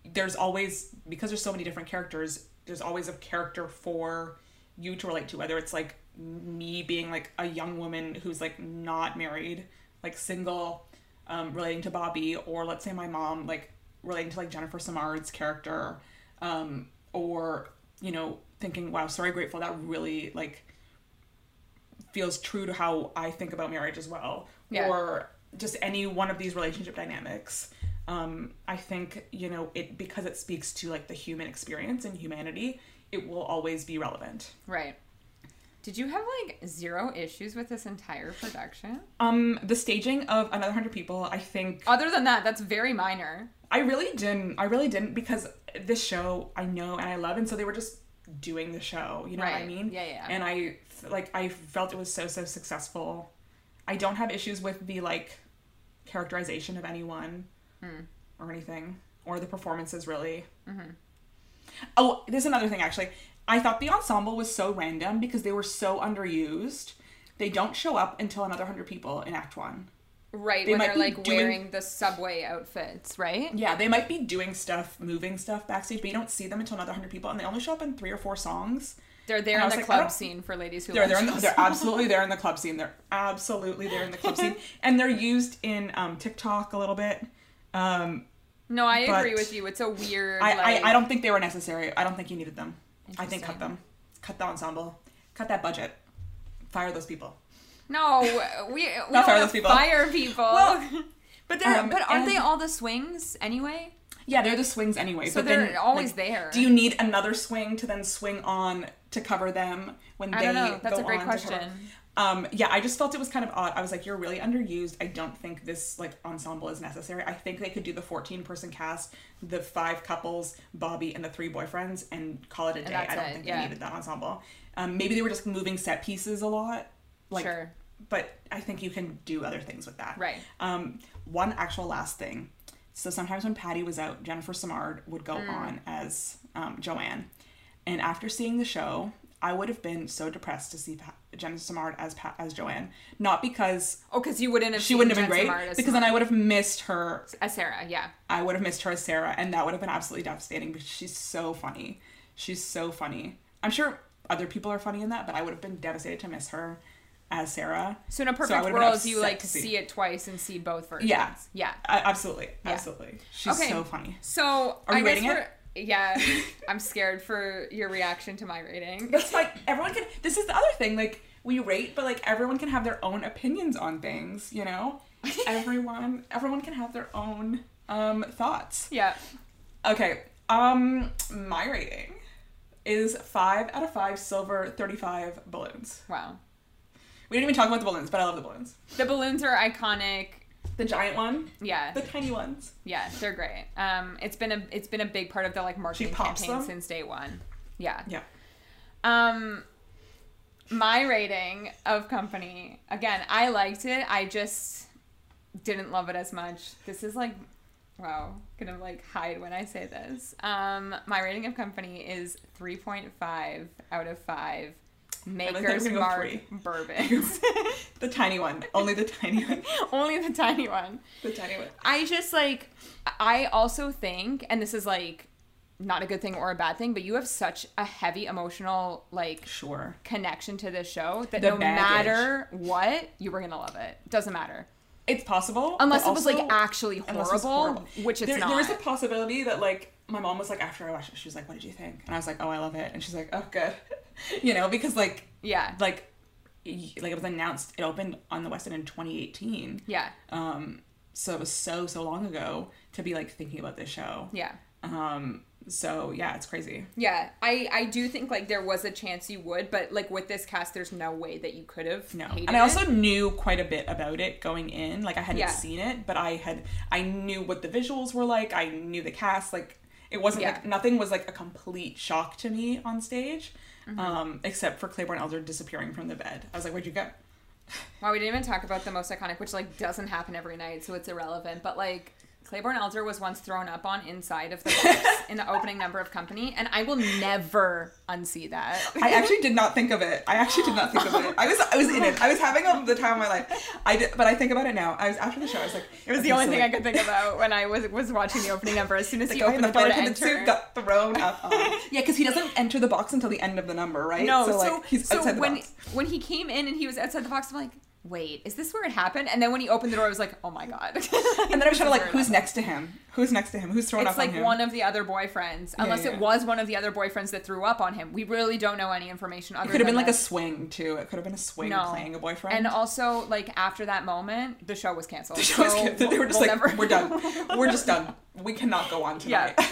there's always because there's so many different characters there's always a character for you to relate to whether it's like me being like a young woman who's like not married like single um, relating to Bobby or let's say my mom like relating to like Jennifer Simard's character um, or you know thinking wow sorry grateful that really like feels true to how I think about marriage as well, Yeah. or just any one of these relationship dynamics. Um, I think you know it because it speaks to like the human experience and humanity. It will always be relevant. Right. Did you have like zero issues with this entire production? Um, the staging of another hundred people, I think Other than that, that's very minor. I really didn't. I really didn't because this show I know and I love, and so they were just doing the show. You know what I mean? Yeah, yeah. And I like I felt it was so so successful. I don't have issues with the like characterization of anyone Hmm. or anything or the performances really. Mm-hmm. Oh, there's another thing actually. I thought the ensemble was so random because they were so underused. they don't show up until another hundred people in Act One. Right, They when might they're be like doing- wearing the subway outfits, right? Yeah, they might be doing stuff, moving stuff backstage, but you don't see them until another hundred people, and they only show up in three or four songs. They're there in the like, club scene for ladies who They're love they're, in the, they're absolutely there in the club scene. They're absolutely there in the club scene, (laughs) and they're used in um, Tick-Tock a little bit. Um, No, I agree with you. It's a weird. I, like, I I don't think they were necessary. I don't think you needed them. I think cut them, cut the ensemble, cut that budget, fire those people. No, we we (laughs) Not don't fire those people. fire people. Well, but they're um, but aren't they all the swings anyway? Yeah, they're the swings anyway. So but they're then, always like, there. Do you need another swing to then swing on to cover them when I they don't know. That's go a great on to cover- question. Um, yeah, I just felt it was kind of odd. I was like, you're really underused. I don't think this like ensemble is necessary. I think they could do the 14 person cast, the five couples, Bobby and the three boyfriends, and call it a day. I don't it, think yeah. they needed that ensemble. Um, maybe they were just moving set pieces a lot. Like, Sure. But I think you can do other things with that. Right. Um, one actual last thing. So sometimes when Patti was out, Jennifer Simard would Mm. go on as um, Joanne. And after seeing the show, I would have been so depressed to see pa- Jennifer Simard as pa- as Joanne. Not because Oh, because you wouldn't have. she wouldn't have been Jen great, Simard because then I would have missed her. as Sarah. Yeah. I would have missed her as Sarah, and that would have been absolutely devastating. Because she's so funny. She's so funny. I'm sure other people are funny in that, but I would have been devastated to miss her as Sarah. So in a perfect been world, you like to see it twice and see both versions. Yeah. Yeah. Absolutely, absolutely. She's Okay. so funny. So Are I you guess rating it? Yeah, (laughs) I'm scared for your reaction to my rating. That's like everyone can. This is the other thing. Like we rate, but like everyone can have their own opinions on things. You know, (laughs) everyone everyone can have their own um thoughts. Yeah. Okay. Um, my rating is five out of five silver thirty five balloons. Wow. We didn't even talk about the balloons, but I love the balloons. The balloons are iconic. The giant one? Yeah. The tiny ones. Yeah, they're great. Um, it's been a it's been a big part of the like marketing campaign them. since day one. Yeah. Yeah. Um my rating of company, again, I liked it. I just didn't love it as much. This is like wow, gonna like hide when I say this. Um my rating of company is 3.5 out of 5 Maker's go Mark bourbons. (laughs) The tiny one. Only the tiny one. (laughs) Only the tiny one. The tiny one. I just like I also think and this is like not a good thing or a bad thing, but you have such a heavy emotional like Sure. connection to this show that The no baggage. matter what, you were gonna love it. Doesn't matter. It's possible. Unless it was like actually unless it's horrible, which it's there, not. There is a possibility that like my mom was like after I watched it, she was like, "What did you think?" And I was like, "Oh, I love it." And she's like, "Oh, good," (laughs) you know, because like yeah. like like it was announced it opened on the West End in 2018. yeah. Um, so it was so so long ago to be like thinking about this show. Yeah. Um, so yeah, it's crazy. Yeah. I I do think like there was a chance you would, but like with this cast there's no way that you could have No, and I also it. knew quite a bit about it going in. Like I hadn't Yeah. seen it, but I had I knew what the visuals were like. I knew the cast. Like it wasn't Yeah. like nothing was like a complete shock to me on stage, Mm-hmm. um, except for Claybourne Elder disappearing from the bed. I was like, "Where'd you go?" Wow, we didn't even talk about the most iconic, which like doesn't happen every night, so it's irrelevant. But like Claybourne Elder was once thrown up on inside of the box (laughs) in the opening number of Company, and I will never unsee that. I actually did not think of it. I actually did not think of it. I was I was in it. I was having um, the time of my life. I did, but I think about it now. I was after the show. I was like, It was the only thing I could think about when I was was watching the opening number. As soon as (laughs) The he opened the the door to enter. got thrown up. On. (laughs) yeah, because he doesn't enter the box until the end of the number, right? No, so, like he's so outside the when box. when he came in and he was outside the box, I'm like, wait, is this where it happened? And then when he opened the door, I was like, oh my god. (laughs) And then I was trying to like, who's next to him? Who's next to him? Who's throwing It's up like on him? It's like one of the other boyfriends, unless yeah. it was one of the other boyfriends that threw up on him. We really don't know any information. Other It could have been like a swing too. It could have been a swing No. playing a boyfriend. And also, like after that moment, the show was canceled. The show was canceled. they were just we'll like, never- we're done. (laughs) We're just done. We cannot go on Yeah. (laughs)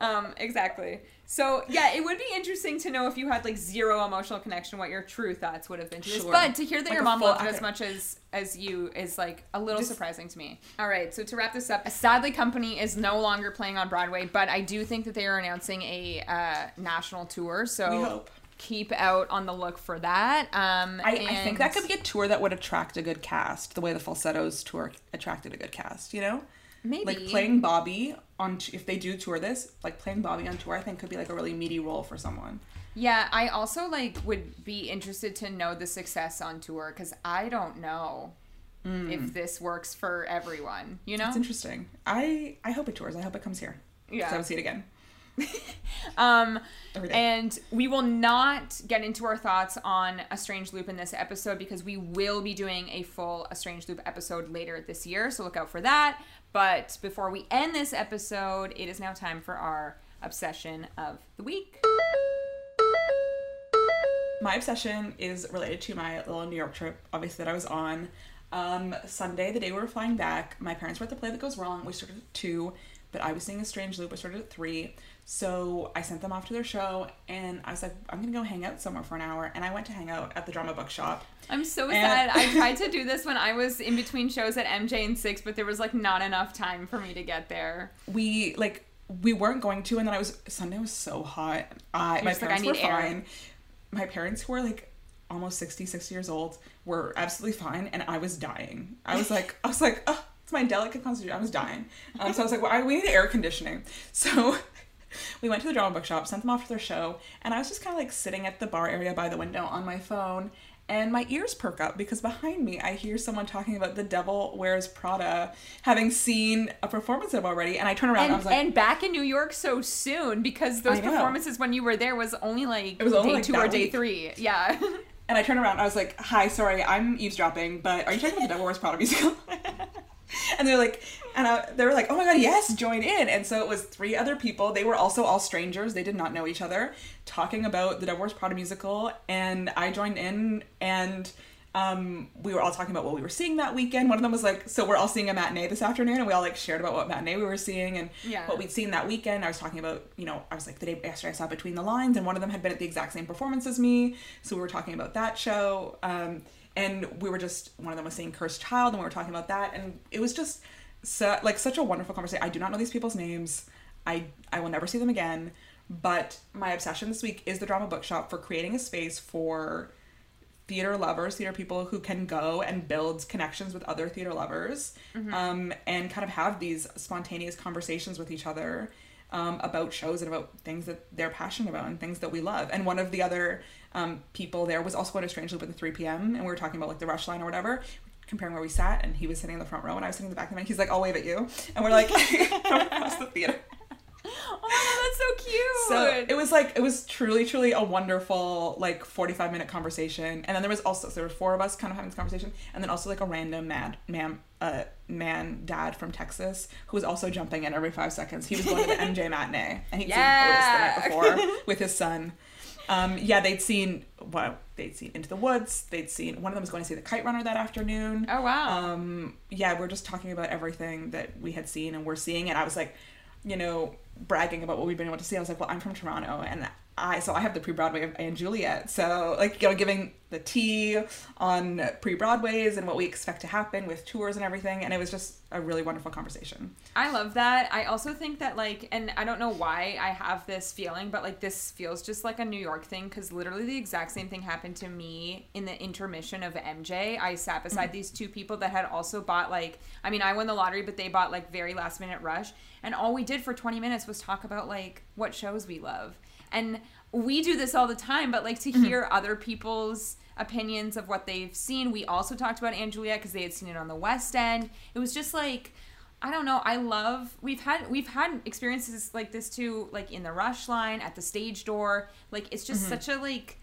tonight. Um, exactly. So yeah, it would be interesting to know if you had like zero emotional connection, what your true thoughts would have been to this. Sure. But to hear that Like your mom full loved it as much as as you is like a little Just- surprising to me. All right, so to wrap this up, sadly, Company is no longer playing on Broadway, but I do think that they are announcing a uh, national tour. So We hope. keep out on the look for that. Um, I, I think that could be a tour that would attract a good cast, the way the Falsettos tour attracted a good cast. You know, Maybe. like playing Bobby on t- if they do tour this, like playing Bobby on tour, I think could be like a really meaty role for someone. Yeah, I also like would be interested to know the success on tour because I don't know if this works for everyone. You know, It's interesting. I I hope it tours. I hope it comes here. Yeah. I would see it again. (laughs) Um, Every day. and we will not get into our thoughts on A Strange Loop in this episode because we will be doing a full A Strange Loop episode later this year, so look out for that. But before we end this episode, it is now time for our obsession of the week. My obsession is related to my little New York trip, obviously, that I was on. Um, Sunday, the day we were flying back, my parents were at the play that goes wrong. We started at 2, but I was seeing a strange loop. I started at 3. So I sent them off to their show, and I was like, I'm to go hang out somewhere for an hour. And I went to hang out at the drama bookshop. I'm so And- sad. I (laughs) tried to do this when I was in between shows at MJ and Six, but there was like not enough time for me to get there. we like we weren't going to and then i was sunday was so hot I my just like, I parents were air. fine my parents who are like almost 60 60 years old were absolutely fine and i was dying i was like i was like oh it's my delicate constitution i was dying (laughs) um, so i was like well, I, we need air conditioning so we went to the drama bookshop sent them off to their show and i was just kind of like sitting at the bar area by the window on my phone and my ears perk up because behind me I hear someone talking about The Devil Wears Prada, having seen a performance of it already, and I turn around and, I And, was like, and back in New York so soon because those performances when you were there was only like It was only, day like, two or day week. three. Yeah. (laughs) And I turned around I was like, Hi, sorry, I'm eavesdropping, but are you talking about the Devil Wears Prada musical? (laughs) and they're like, and I, they were like, Oh my god, yes, join in. And so it was three other people. They were also all strangers. They did not know each other, talking about the Wears Prada musical. And I joined in and um, we were all talking about what we were seeing that weekend. One of them was like, "So we're all seeing a matinee this afternoon," and we all like shared about what matinee we were seeing and Yeah. what we'd seen that weekend. I was talking about, you know, I was like the day yesterday I saw Between the Lines, and one of them had been at the exact same performance as me, so we were talking about that show. Um, and we were just one of them was saying Cursed Child, and we were talking about that, and it was just so, like such a wonderful conversation. I do not know these people's names. I I will never see them again. But my obsession this week is the drama bookshop for creating a space for theater lovers, theater people who can go and build connections with other theater lovers, um, and kind of have these spontaneous conversations with each other um, about shows and about things that they're passionate about and things that we love. And one of the other um, people there was also going to Strange Loop at the 3 p.m. and we were talking about like the rush line or whatever. Comparing where we sat, and he was sitting in the front row, and I was sitting in the back of the He's like, "I'll wave at you," and we're like (laughs) across the theater. oh my god, that's so cute. So it was like it was truly, truly a wonderful like forty five minute conversation. And then there was also so there were four of us kind of having this conversation, and then also like a random mad man uh man dad from Texas who was also jumping in every five seconds. He was going to the MJ matinee and he'd Yeah. seen Otis the night before (laughs) with his son. Um, yeah, they'd seen well, they'd seen Into the Woods. They'd seen one of them was going to see the Kite Runner that afternoon. Oh wow. Um, yeah, we're just talking about everything that we had seen and we're seeing, and I was like, you know, bragging about what we've been able to see. I was like, well, I'm from Toronto, and I so I have the pre-Broadway of & Juliet, so like you know, giving the tea on pre-Broadways and what we expect to happen with tours and everything, and it was just a really wonderful conversation. I love that. I also think that like, and I don't know why I have this feeling, but like this feels just like a New York thing because literally the exact same thing happened to me in the intermission of MJ. I sat beside mm-hmm. these two people that had also bought like, I mean, I won the lottery, but they bought like very last minute rush, and all we did for twenty minutes was talk about like what shows we love, and we do this all the time, but like to mm-hmm. hear other people's opinions of what they've seen. We also talked about & Juliet because they had seen it on the West End. It was just like I don't know. I love we've had we've had experiences like this too, like in the rush line at the stage door. Like it's just mm-hmm. such a like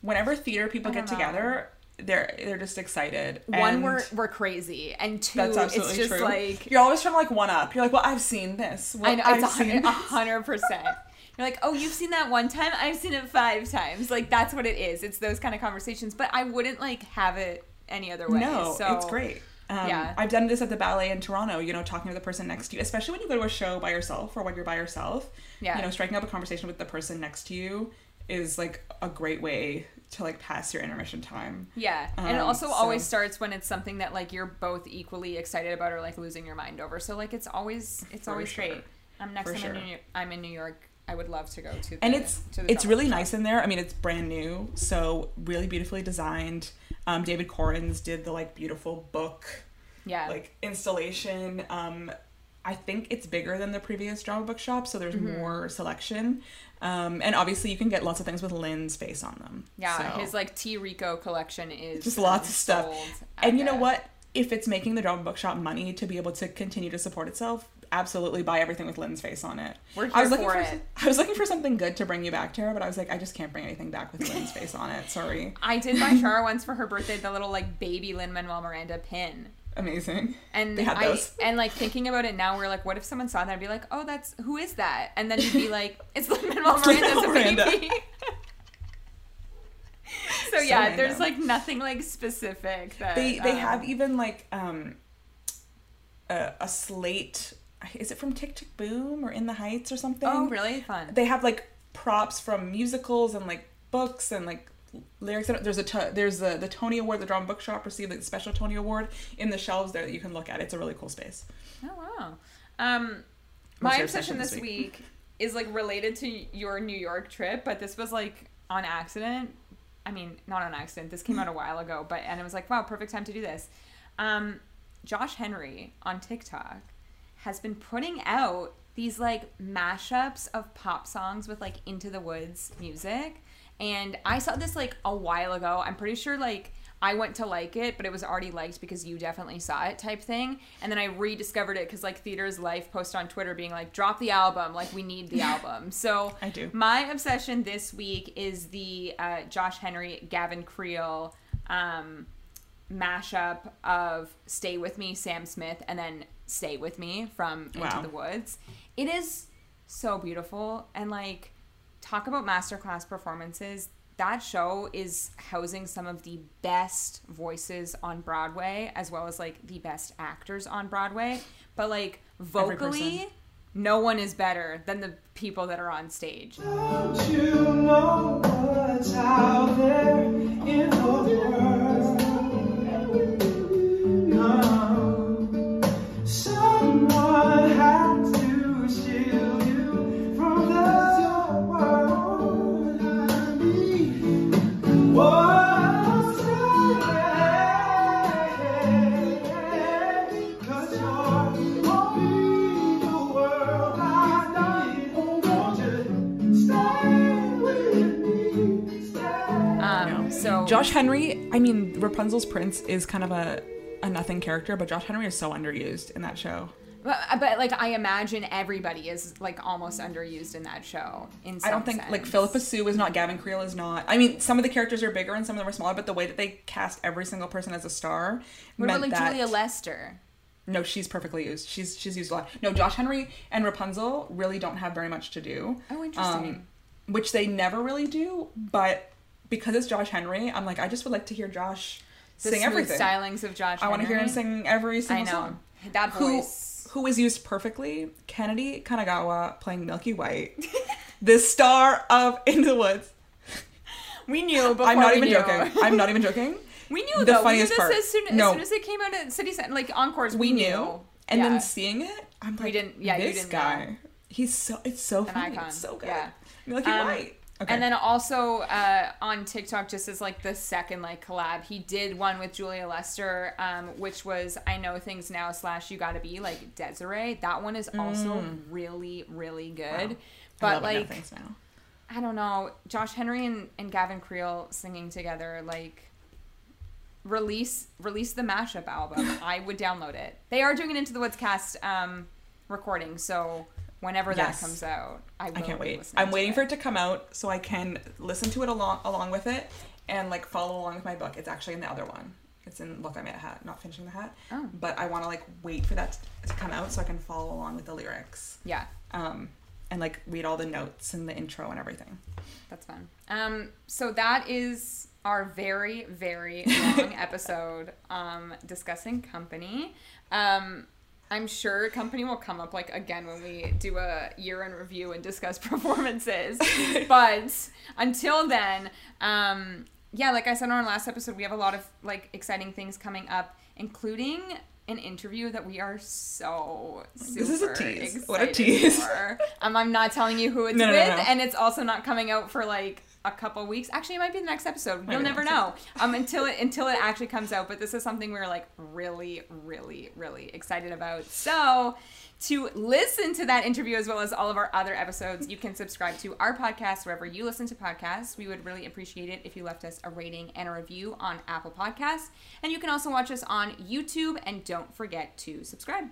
Whenever theater people get know. together, they're they're just excited. one and we're we're crazy, and two that's absolutely it's just true. like you're always trying to like one up. You're like, well, I've seen this. Well, I know I've it's a seen hundred, a hundred percent. You're like, oh, you've seen that one time. I've seen it five times. Like that's what it is. It's those kind of conversations. But I wouldn't like have it any other way. No, so, it's great. Um, Yeah. I've done this at the ballet in Toronto, you know, talking to the person next to you, especially when you go to a show by yourself or when you're by yourself. Yeah. You know, striking up a conversation with the person next to you is like a great way to like pass your intermission time. Yeah, and it Um, also so- always starts when it's something that like you're both equally excited about or like losing your mind over. So like it's always it's For always sure. great. Um, next For time I'm, sure. in New, I'm in New York, I would love to go to. The, and it's to the it's really shop. nice in there. I mean, it's brand new, so really beautifully designed. Um, David Korins did the like beautiful book Yeah, like installation. Um, I think it's bigger than the previous drama bookshop, so there's Mm-hmm. more selection. Um, and obviously, you can get lots of things with Lynn's face on them. Yeah, So- his like T Rico collection is just lots of stuff. And you know what? If it's making the drama bookshop money to be able to continue to support itself, absolutely buy everything with Lynn's face on it. We're I was looking for for, it. I was looking for something good to bring you back, Tara, but I was like, I just can't bring anything back with Lynn's face on it. Sorry. I did buy (laughs) Shara once for her birthday the little like baby Lin Manuel Miranda pin. Amazing. And They had I and like thinking about it now, we're like, what if someone saw that and be like, oh, that's who is that? And then you'd be (laughs) like, it's Lin Manuel It's Miranda as a Lin-Manuel baby. so yeah, random. there's like nothing like specific that They they um, have even like um a, a slate. Is it from Tick Tick Boom or In the Heights or something? Oh, really fun. They have like props from musicals and like books and like lyrics. There's a there's a, the Tony Award. The Drama Bookshop received the special Tony Award in the shelves there that you can look at. It's a really cool space. Oh wow. Um, my obsession obsession this this week is like related to your New York trip, but this was like on accident. I mean, not on accident. This came out a (laughs) while ago, but and it was like, wow, perfect time to do this. Um, Josh Henry on TikTok has been putting out these like mashups of pop songs with like Into the Woods music. And I saw this like a while ago. I'm pretty sure like I went to like it, but it was already liked because you definitely saw it type thing. And then I rediscovered it because like Theater's Life post on Twitter being like, drop the album, like we need the album. (laughs) So I do. My obsession this week is the uh, Josh Henry, Gavin Creel um, mashup of Stay With Me, Sam Smith, and then Stay With Me from Into Wow. the Woods. It is so beautiful and like talk about masterclass performances. That show is housing some of the best voices on Broadway as well as like the best actors on Broadway. But like vocally, no one is better than the people that are on stage. Don't you know what's out there in the world? No. Josh Henry, I mean, Rapunzel's prince is kind of a a nothing character, but Josh Henry is so underused in that show. But, but like I imagine everybody is like almost underused in that show. In some I don't think like. Phillipa Soo is not, Gavin Creel is not. I mean, some of the characters are bigger and some of them are smaller, but the way that they cast every single person as a star What about like that Julia Lester? no, she's perfectly used. She's she's used a lot. No, Josh Henry and Rapunzel really don't have very much to do. Oh, interesting. Um, which they never really do, but because it's Josh Henry, I'm like, I just would like to hear Josh The sing everything. stylings of Josh. I want to hear him sing every I single know song. that Who voice. who is used perfectly? Kennedy Kanagawa playing Milky White, (laughs) the star of Into the Woods. (laughs) We knew before I'm not even knew. joking. I'm not even joking. (laughs) We knew The though. funniest we knew part- as soon, No. as soon as it came out at City Center, like encores. We, We knew. knew, and Yeah. then seeing it, I'm like, we didn't- yeah, you this didn't guy. know. He's so it's so An funny. icon, It's so good. yeah. Milky Um, White. Okay. And then also uh, on TikTok, just as like the second like collab, he did one with Julia Lester, um, which was I Know Things Now slash You Gotta Be like Des'ree. That one is also really really good. Mm. Wow. I But I like now. I don't know, Josh Henry and, and Gavin Creel singing together, like release release the mashup album. (laughs) I would download it. They are doing an Into the Woods cast um, recording, so whenever Yes. that comes out, I, will I can't wait. I'm waiting for it to come out so I can listen to it along along with it and like follow along with my book. It's actually in the other one. It's in Look I Made a Hat, not finishing the hat. Oh. But I want to like wait for that to come out so I can follow along with the lyrics. Yeah, Um, and like read all the notes and the intro and everything. that's fun. Um, so that is our very very (laughs) long episode um, discussing company. Um, I'm sure a company will come up like again when we do a year in review and discuss (laughs) performances. (laughs) but until then, um, yeah, like I said on our last episode, we have a lot of like exciting things coming up, including an interview that we are so super This is a tease. What a tease. Um, I'm not telling you who it's No, no, no, with, no. and it's also not coming out for like a couple weeks. Actually, it might be the next episode. You'll never know. Um, until it until it actually comes out. But this is something we're like really, really, really excited about. So. To listen to that interview as well as all of our other episodes, you can subscribe to our podcast wherever you listen to podcasts. We would really appreciate it if you left us a rating and a review on Apple Podcasts. And you can also watch us on YouTube. And don't forget to subscribe.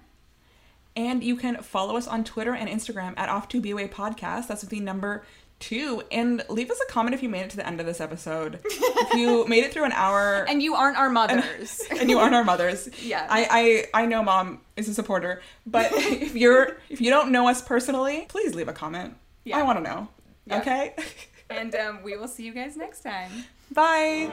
And you can follow us on Twitter and Instagram at Off to BOA Podcast. That's the number two. And leave us a comment if you made it to the end of this episode. if you (laughs) made it through an hour And you aren't our mothers. (laughs) and you aren't our mothers. (laughs) Yeah. I, I I know mom is a supporter, but if you're if you don't know us personally, please leave a comment. Yeah. I want to know. Yeah. Okay? and um, we will see you guys next time. Bye.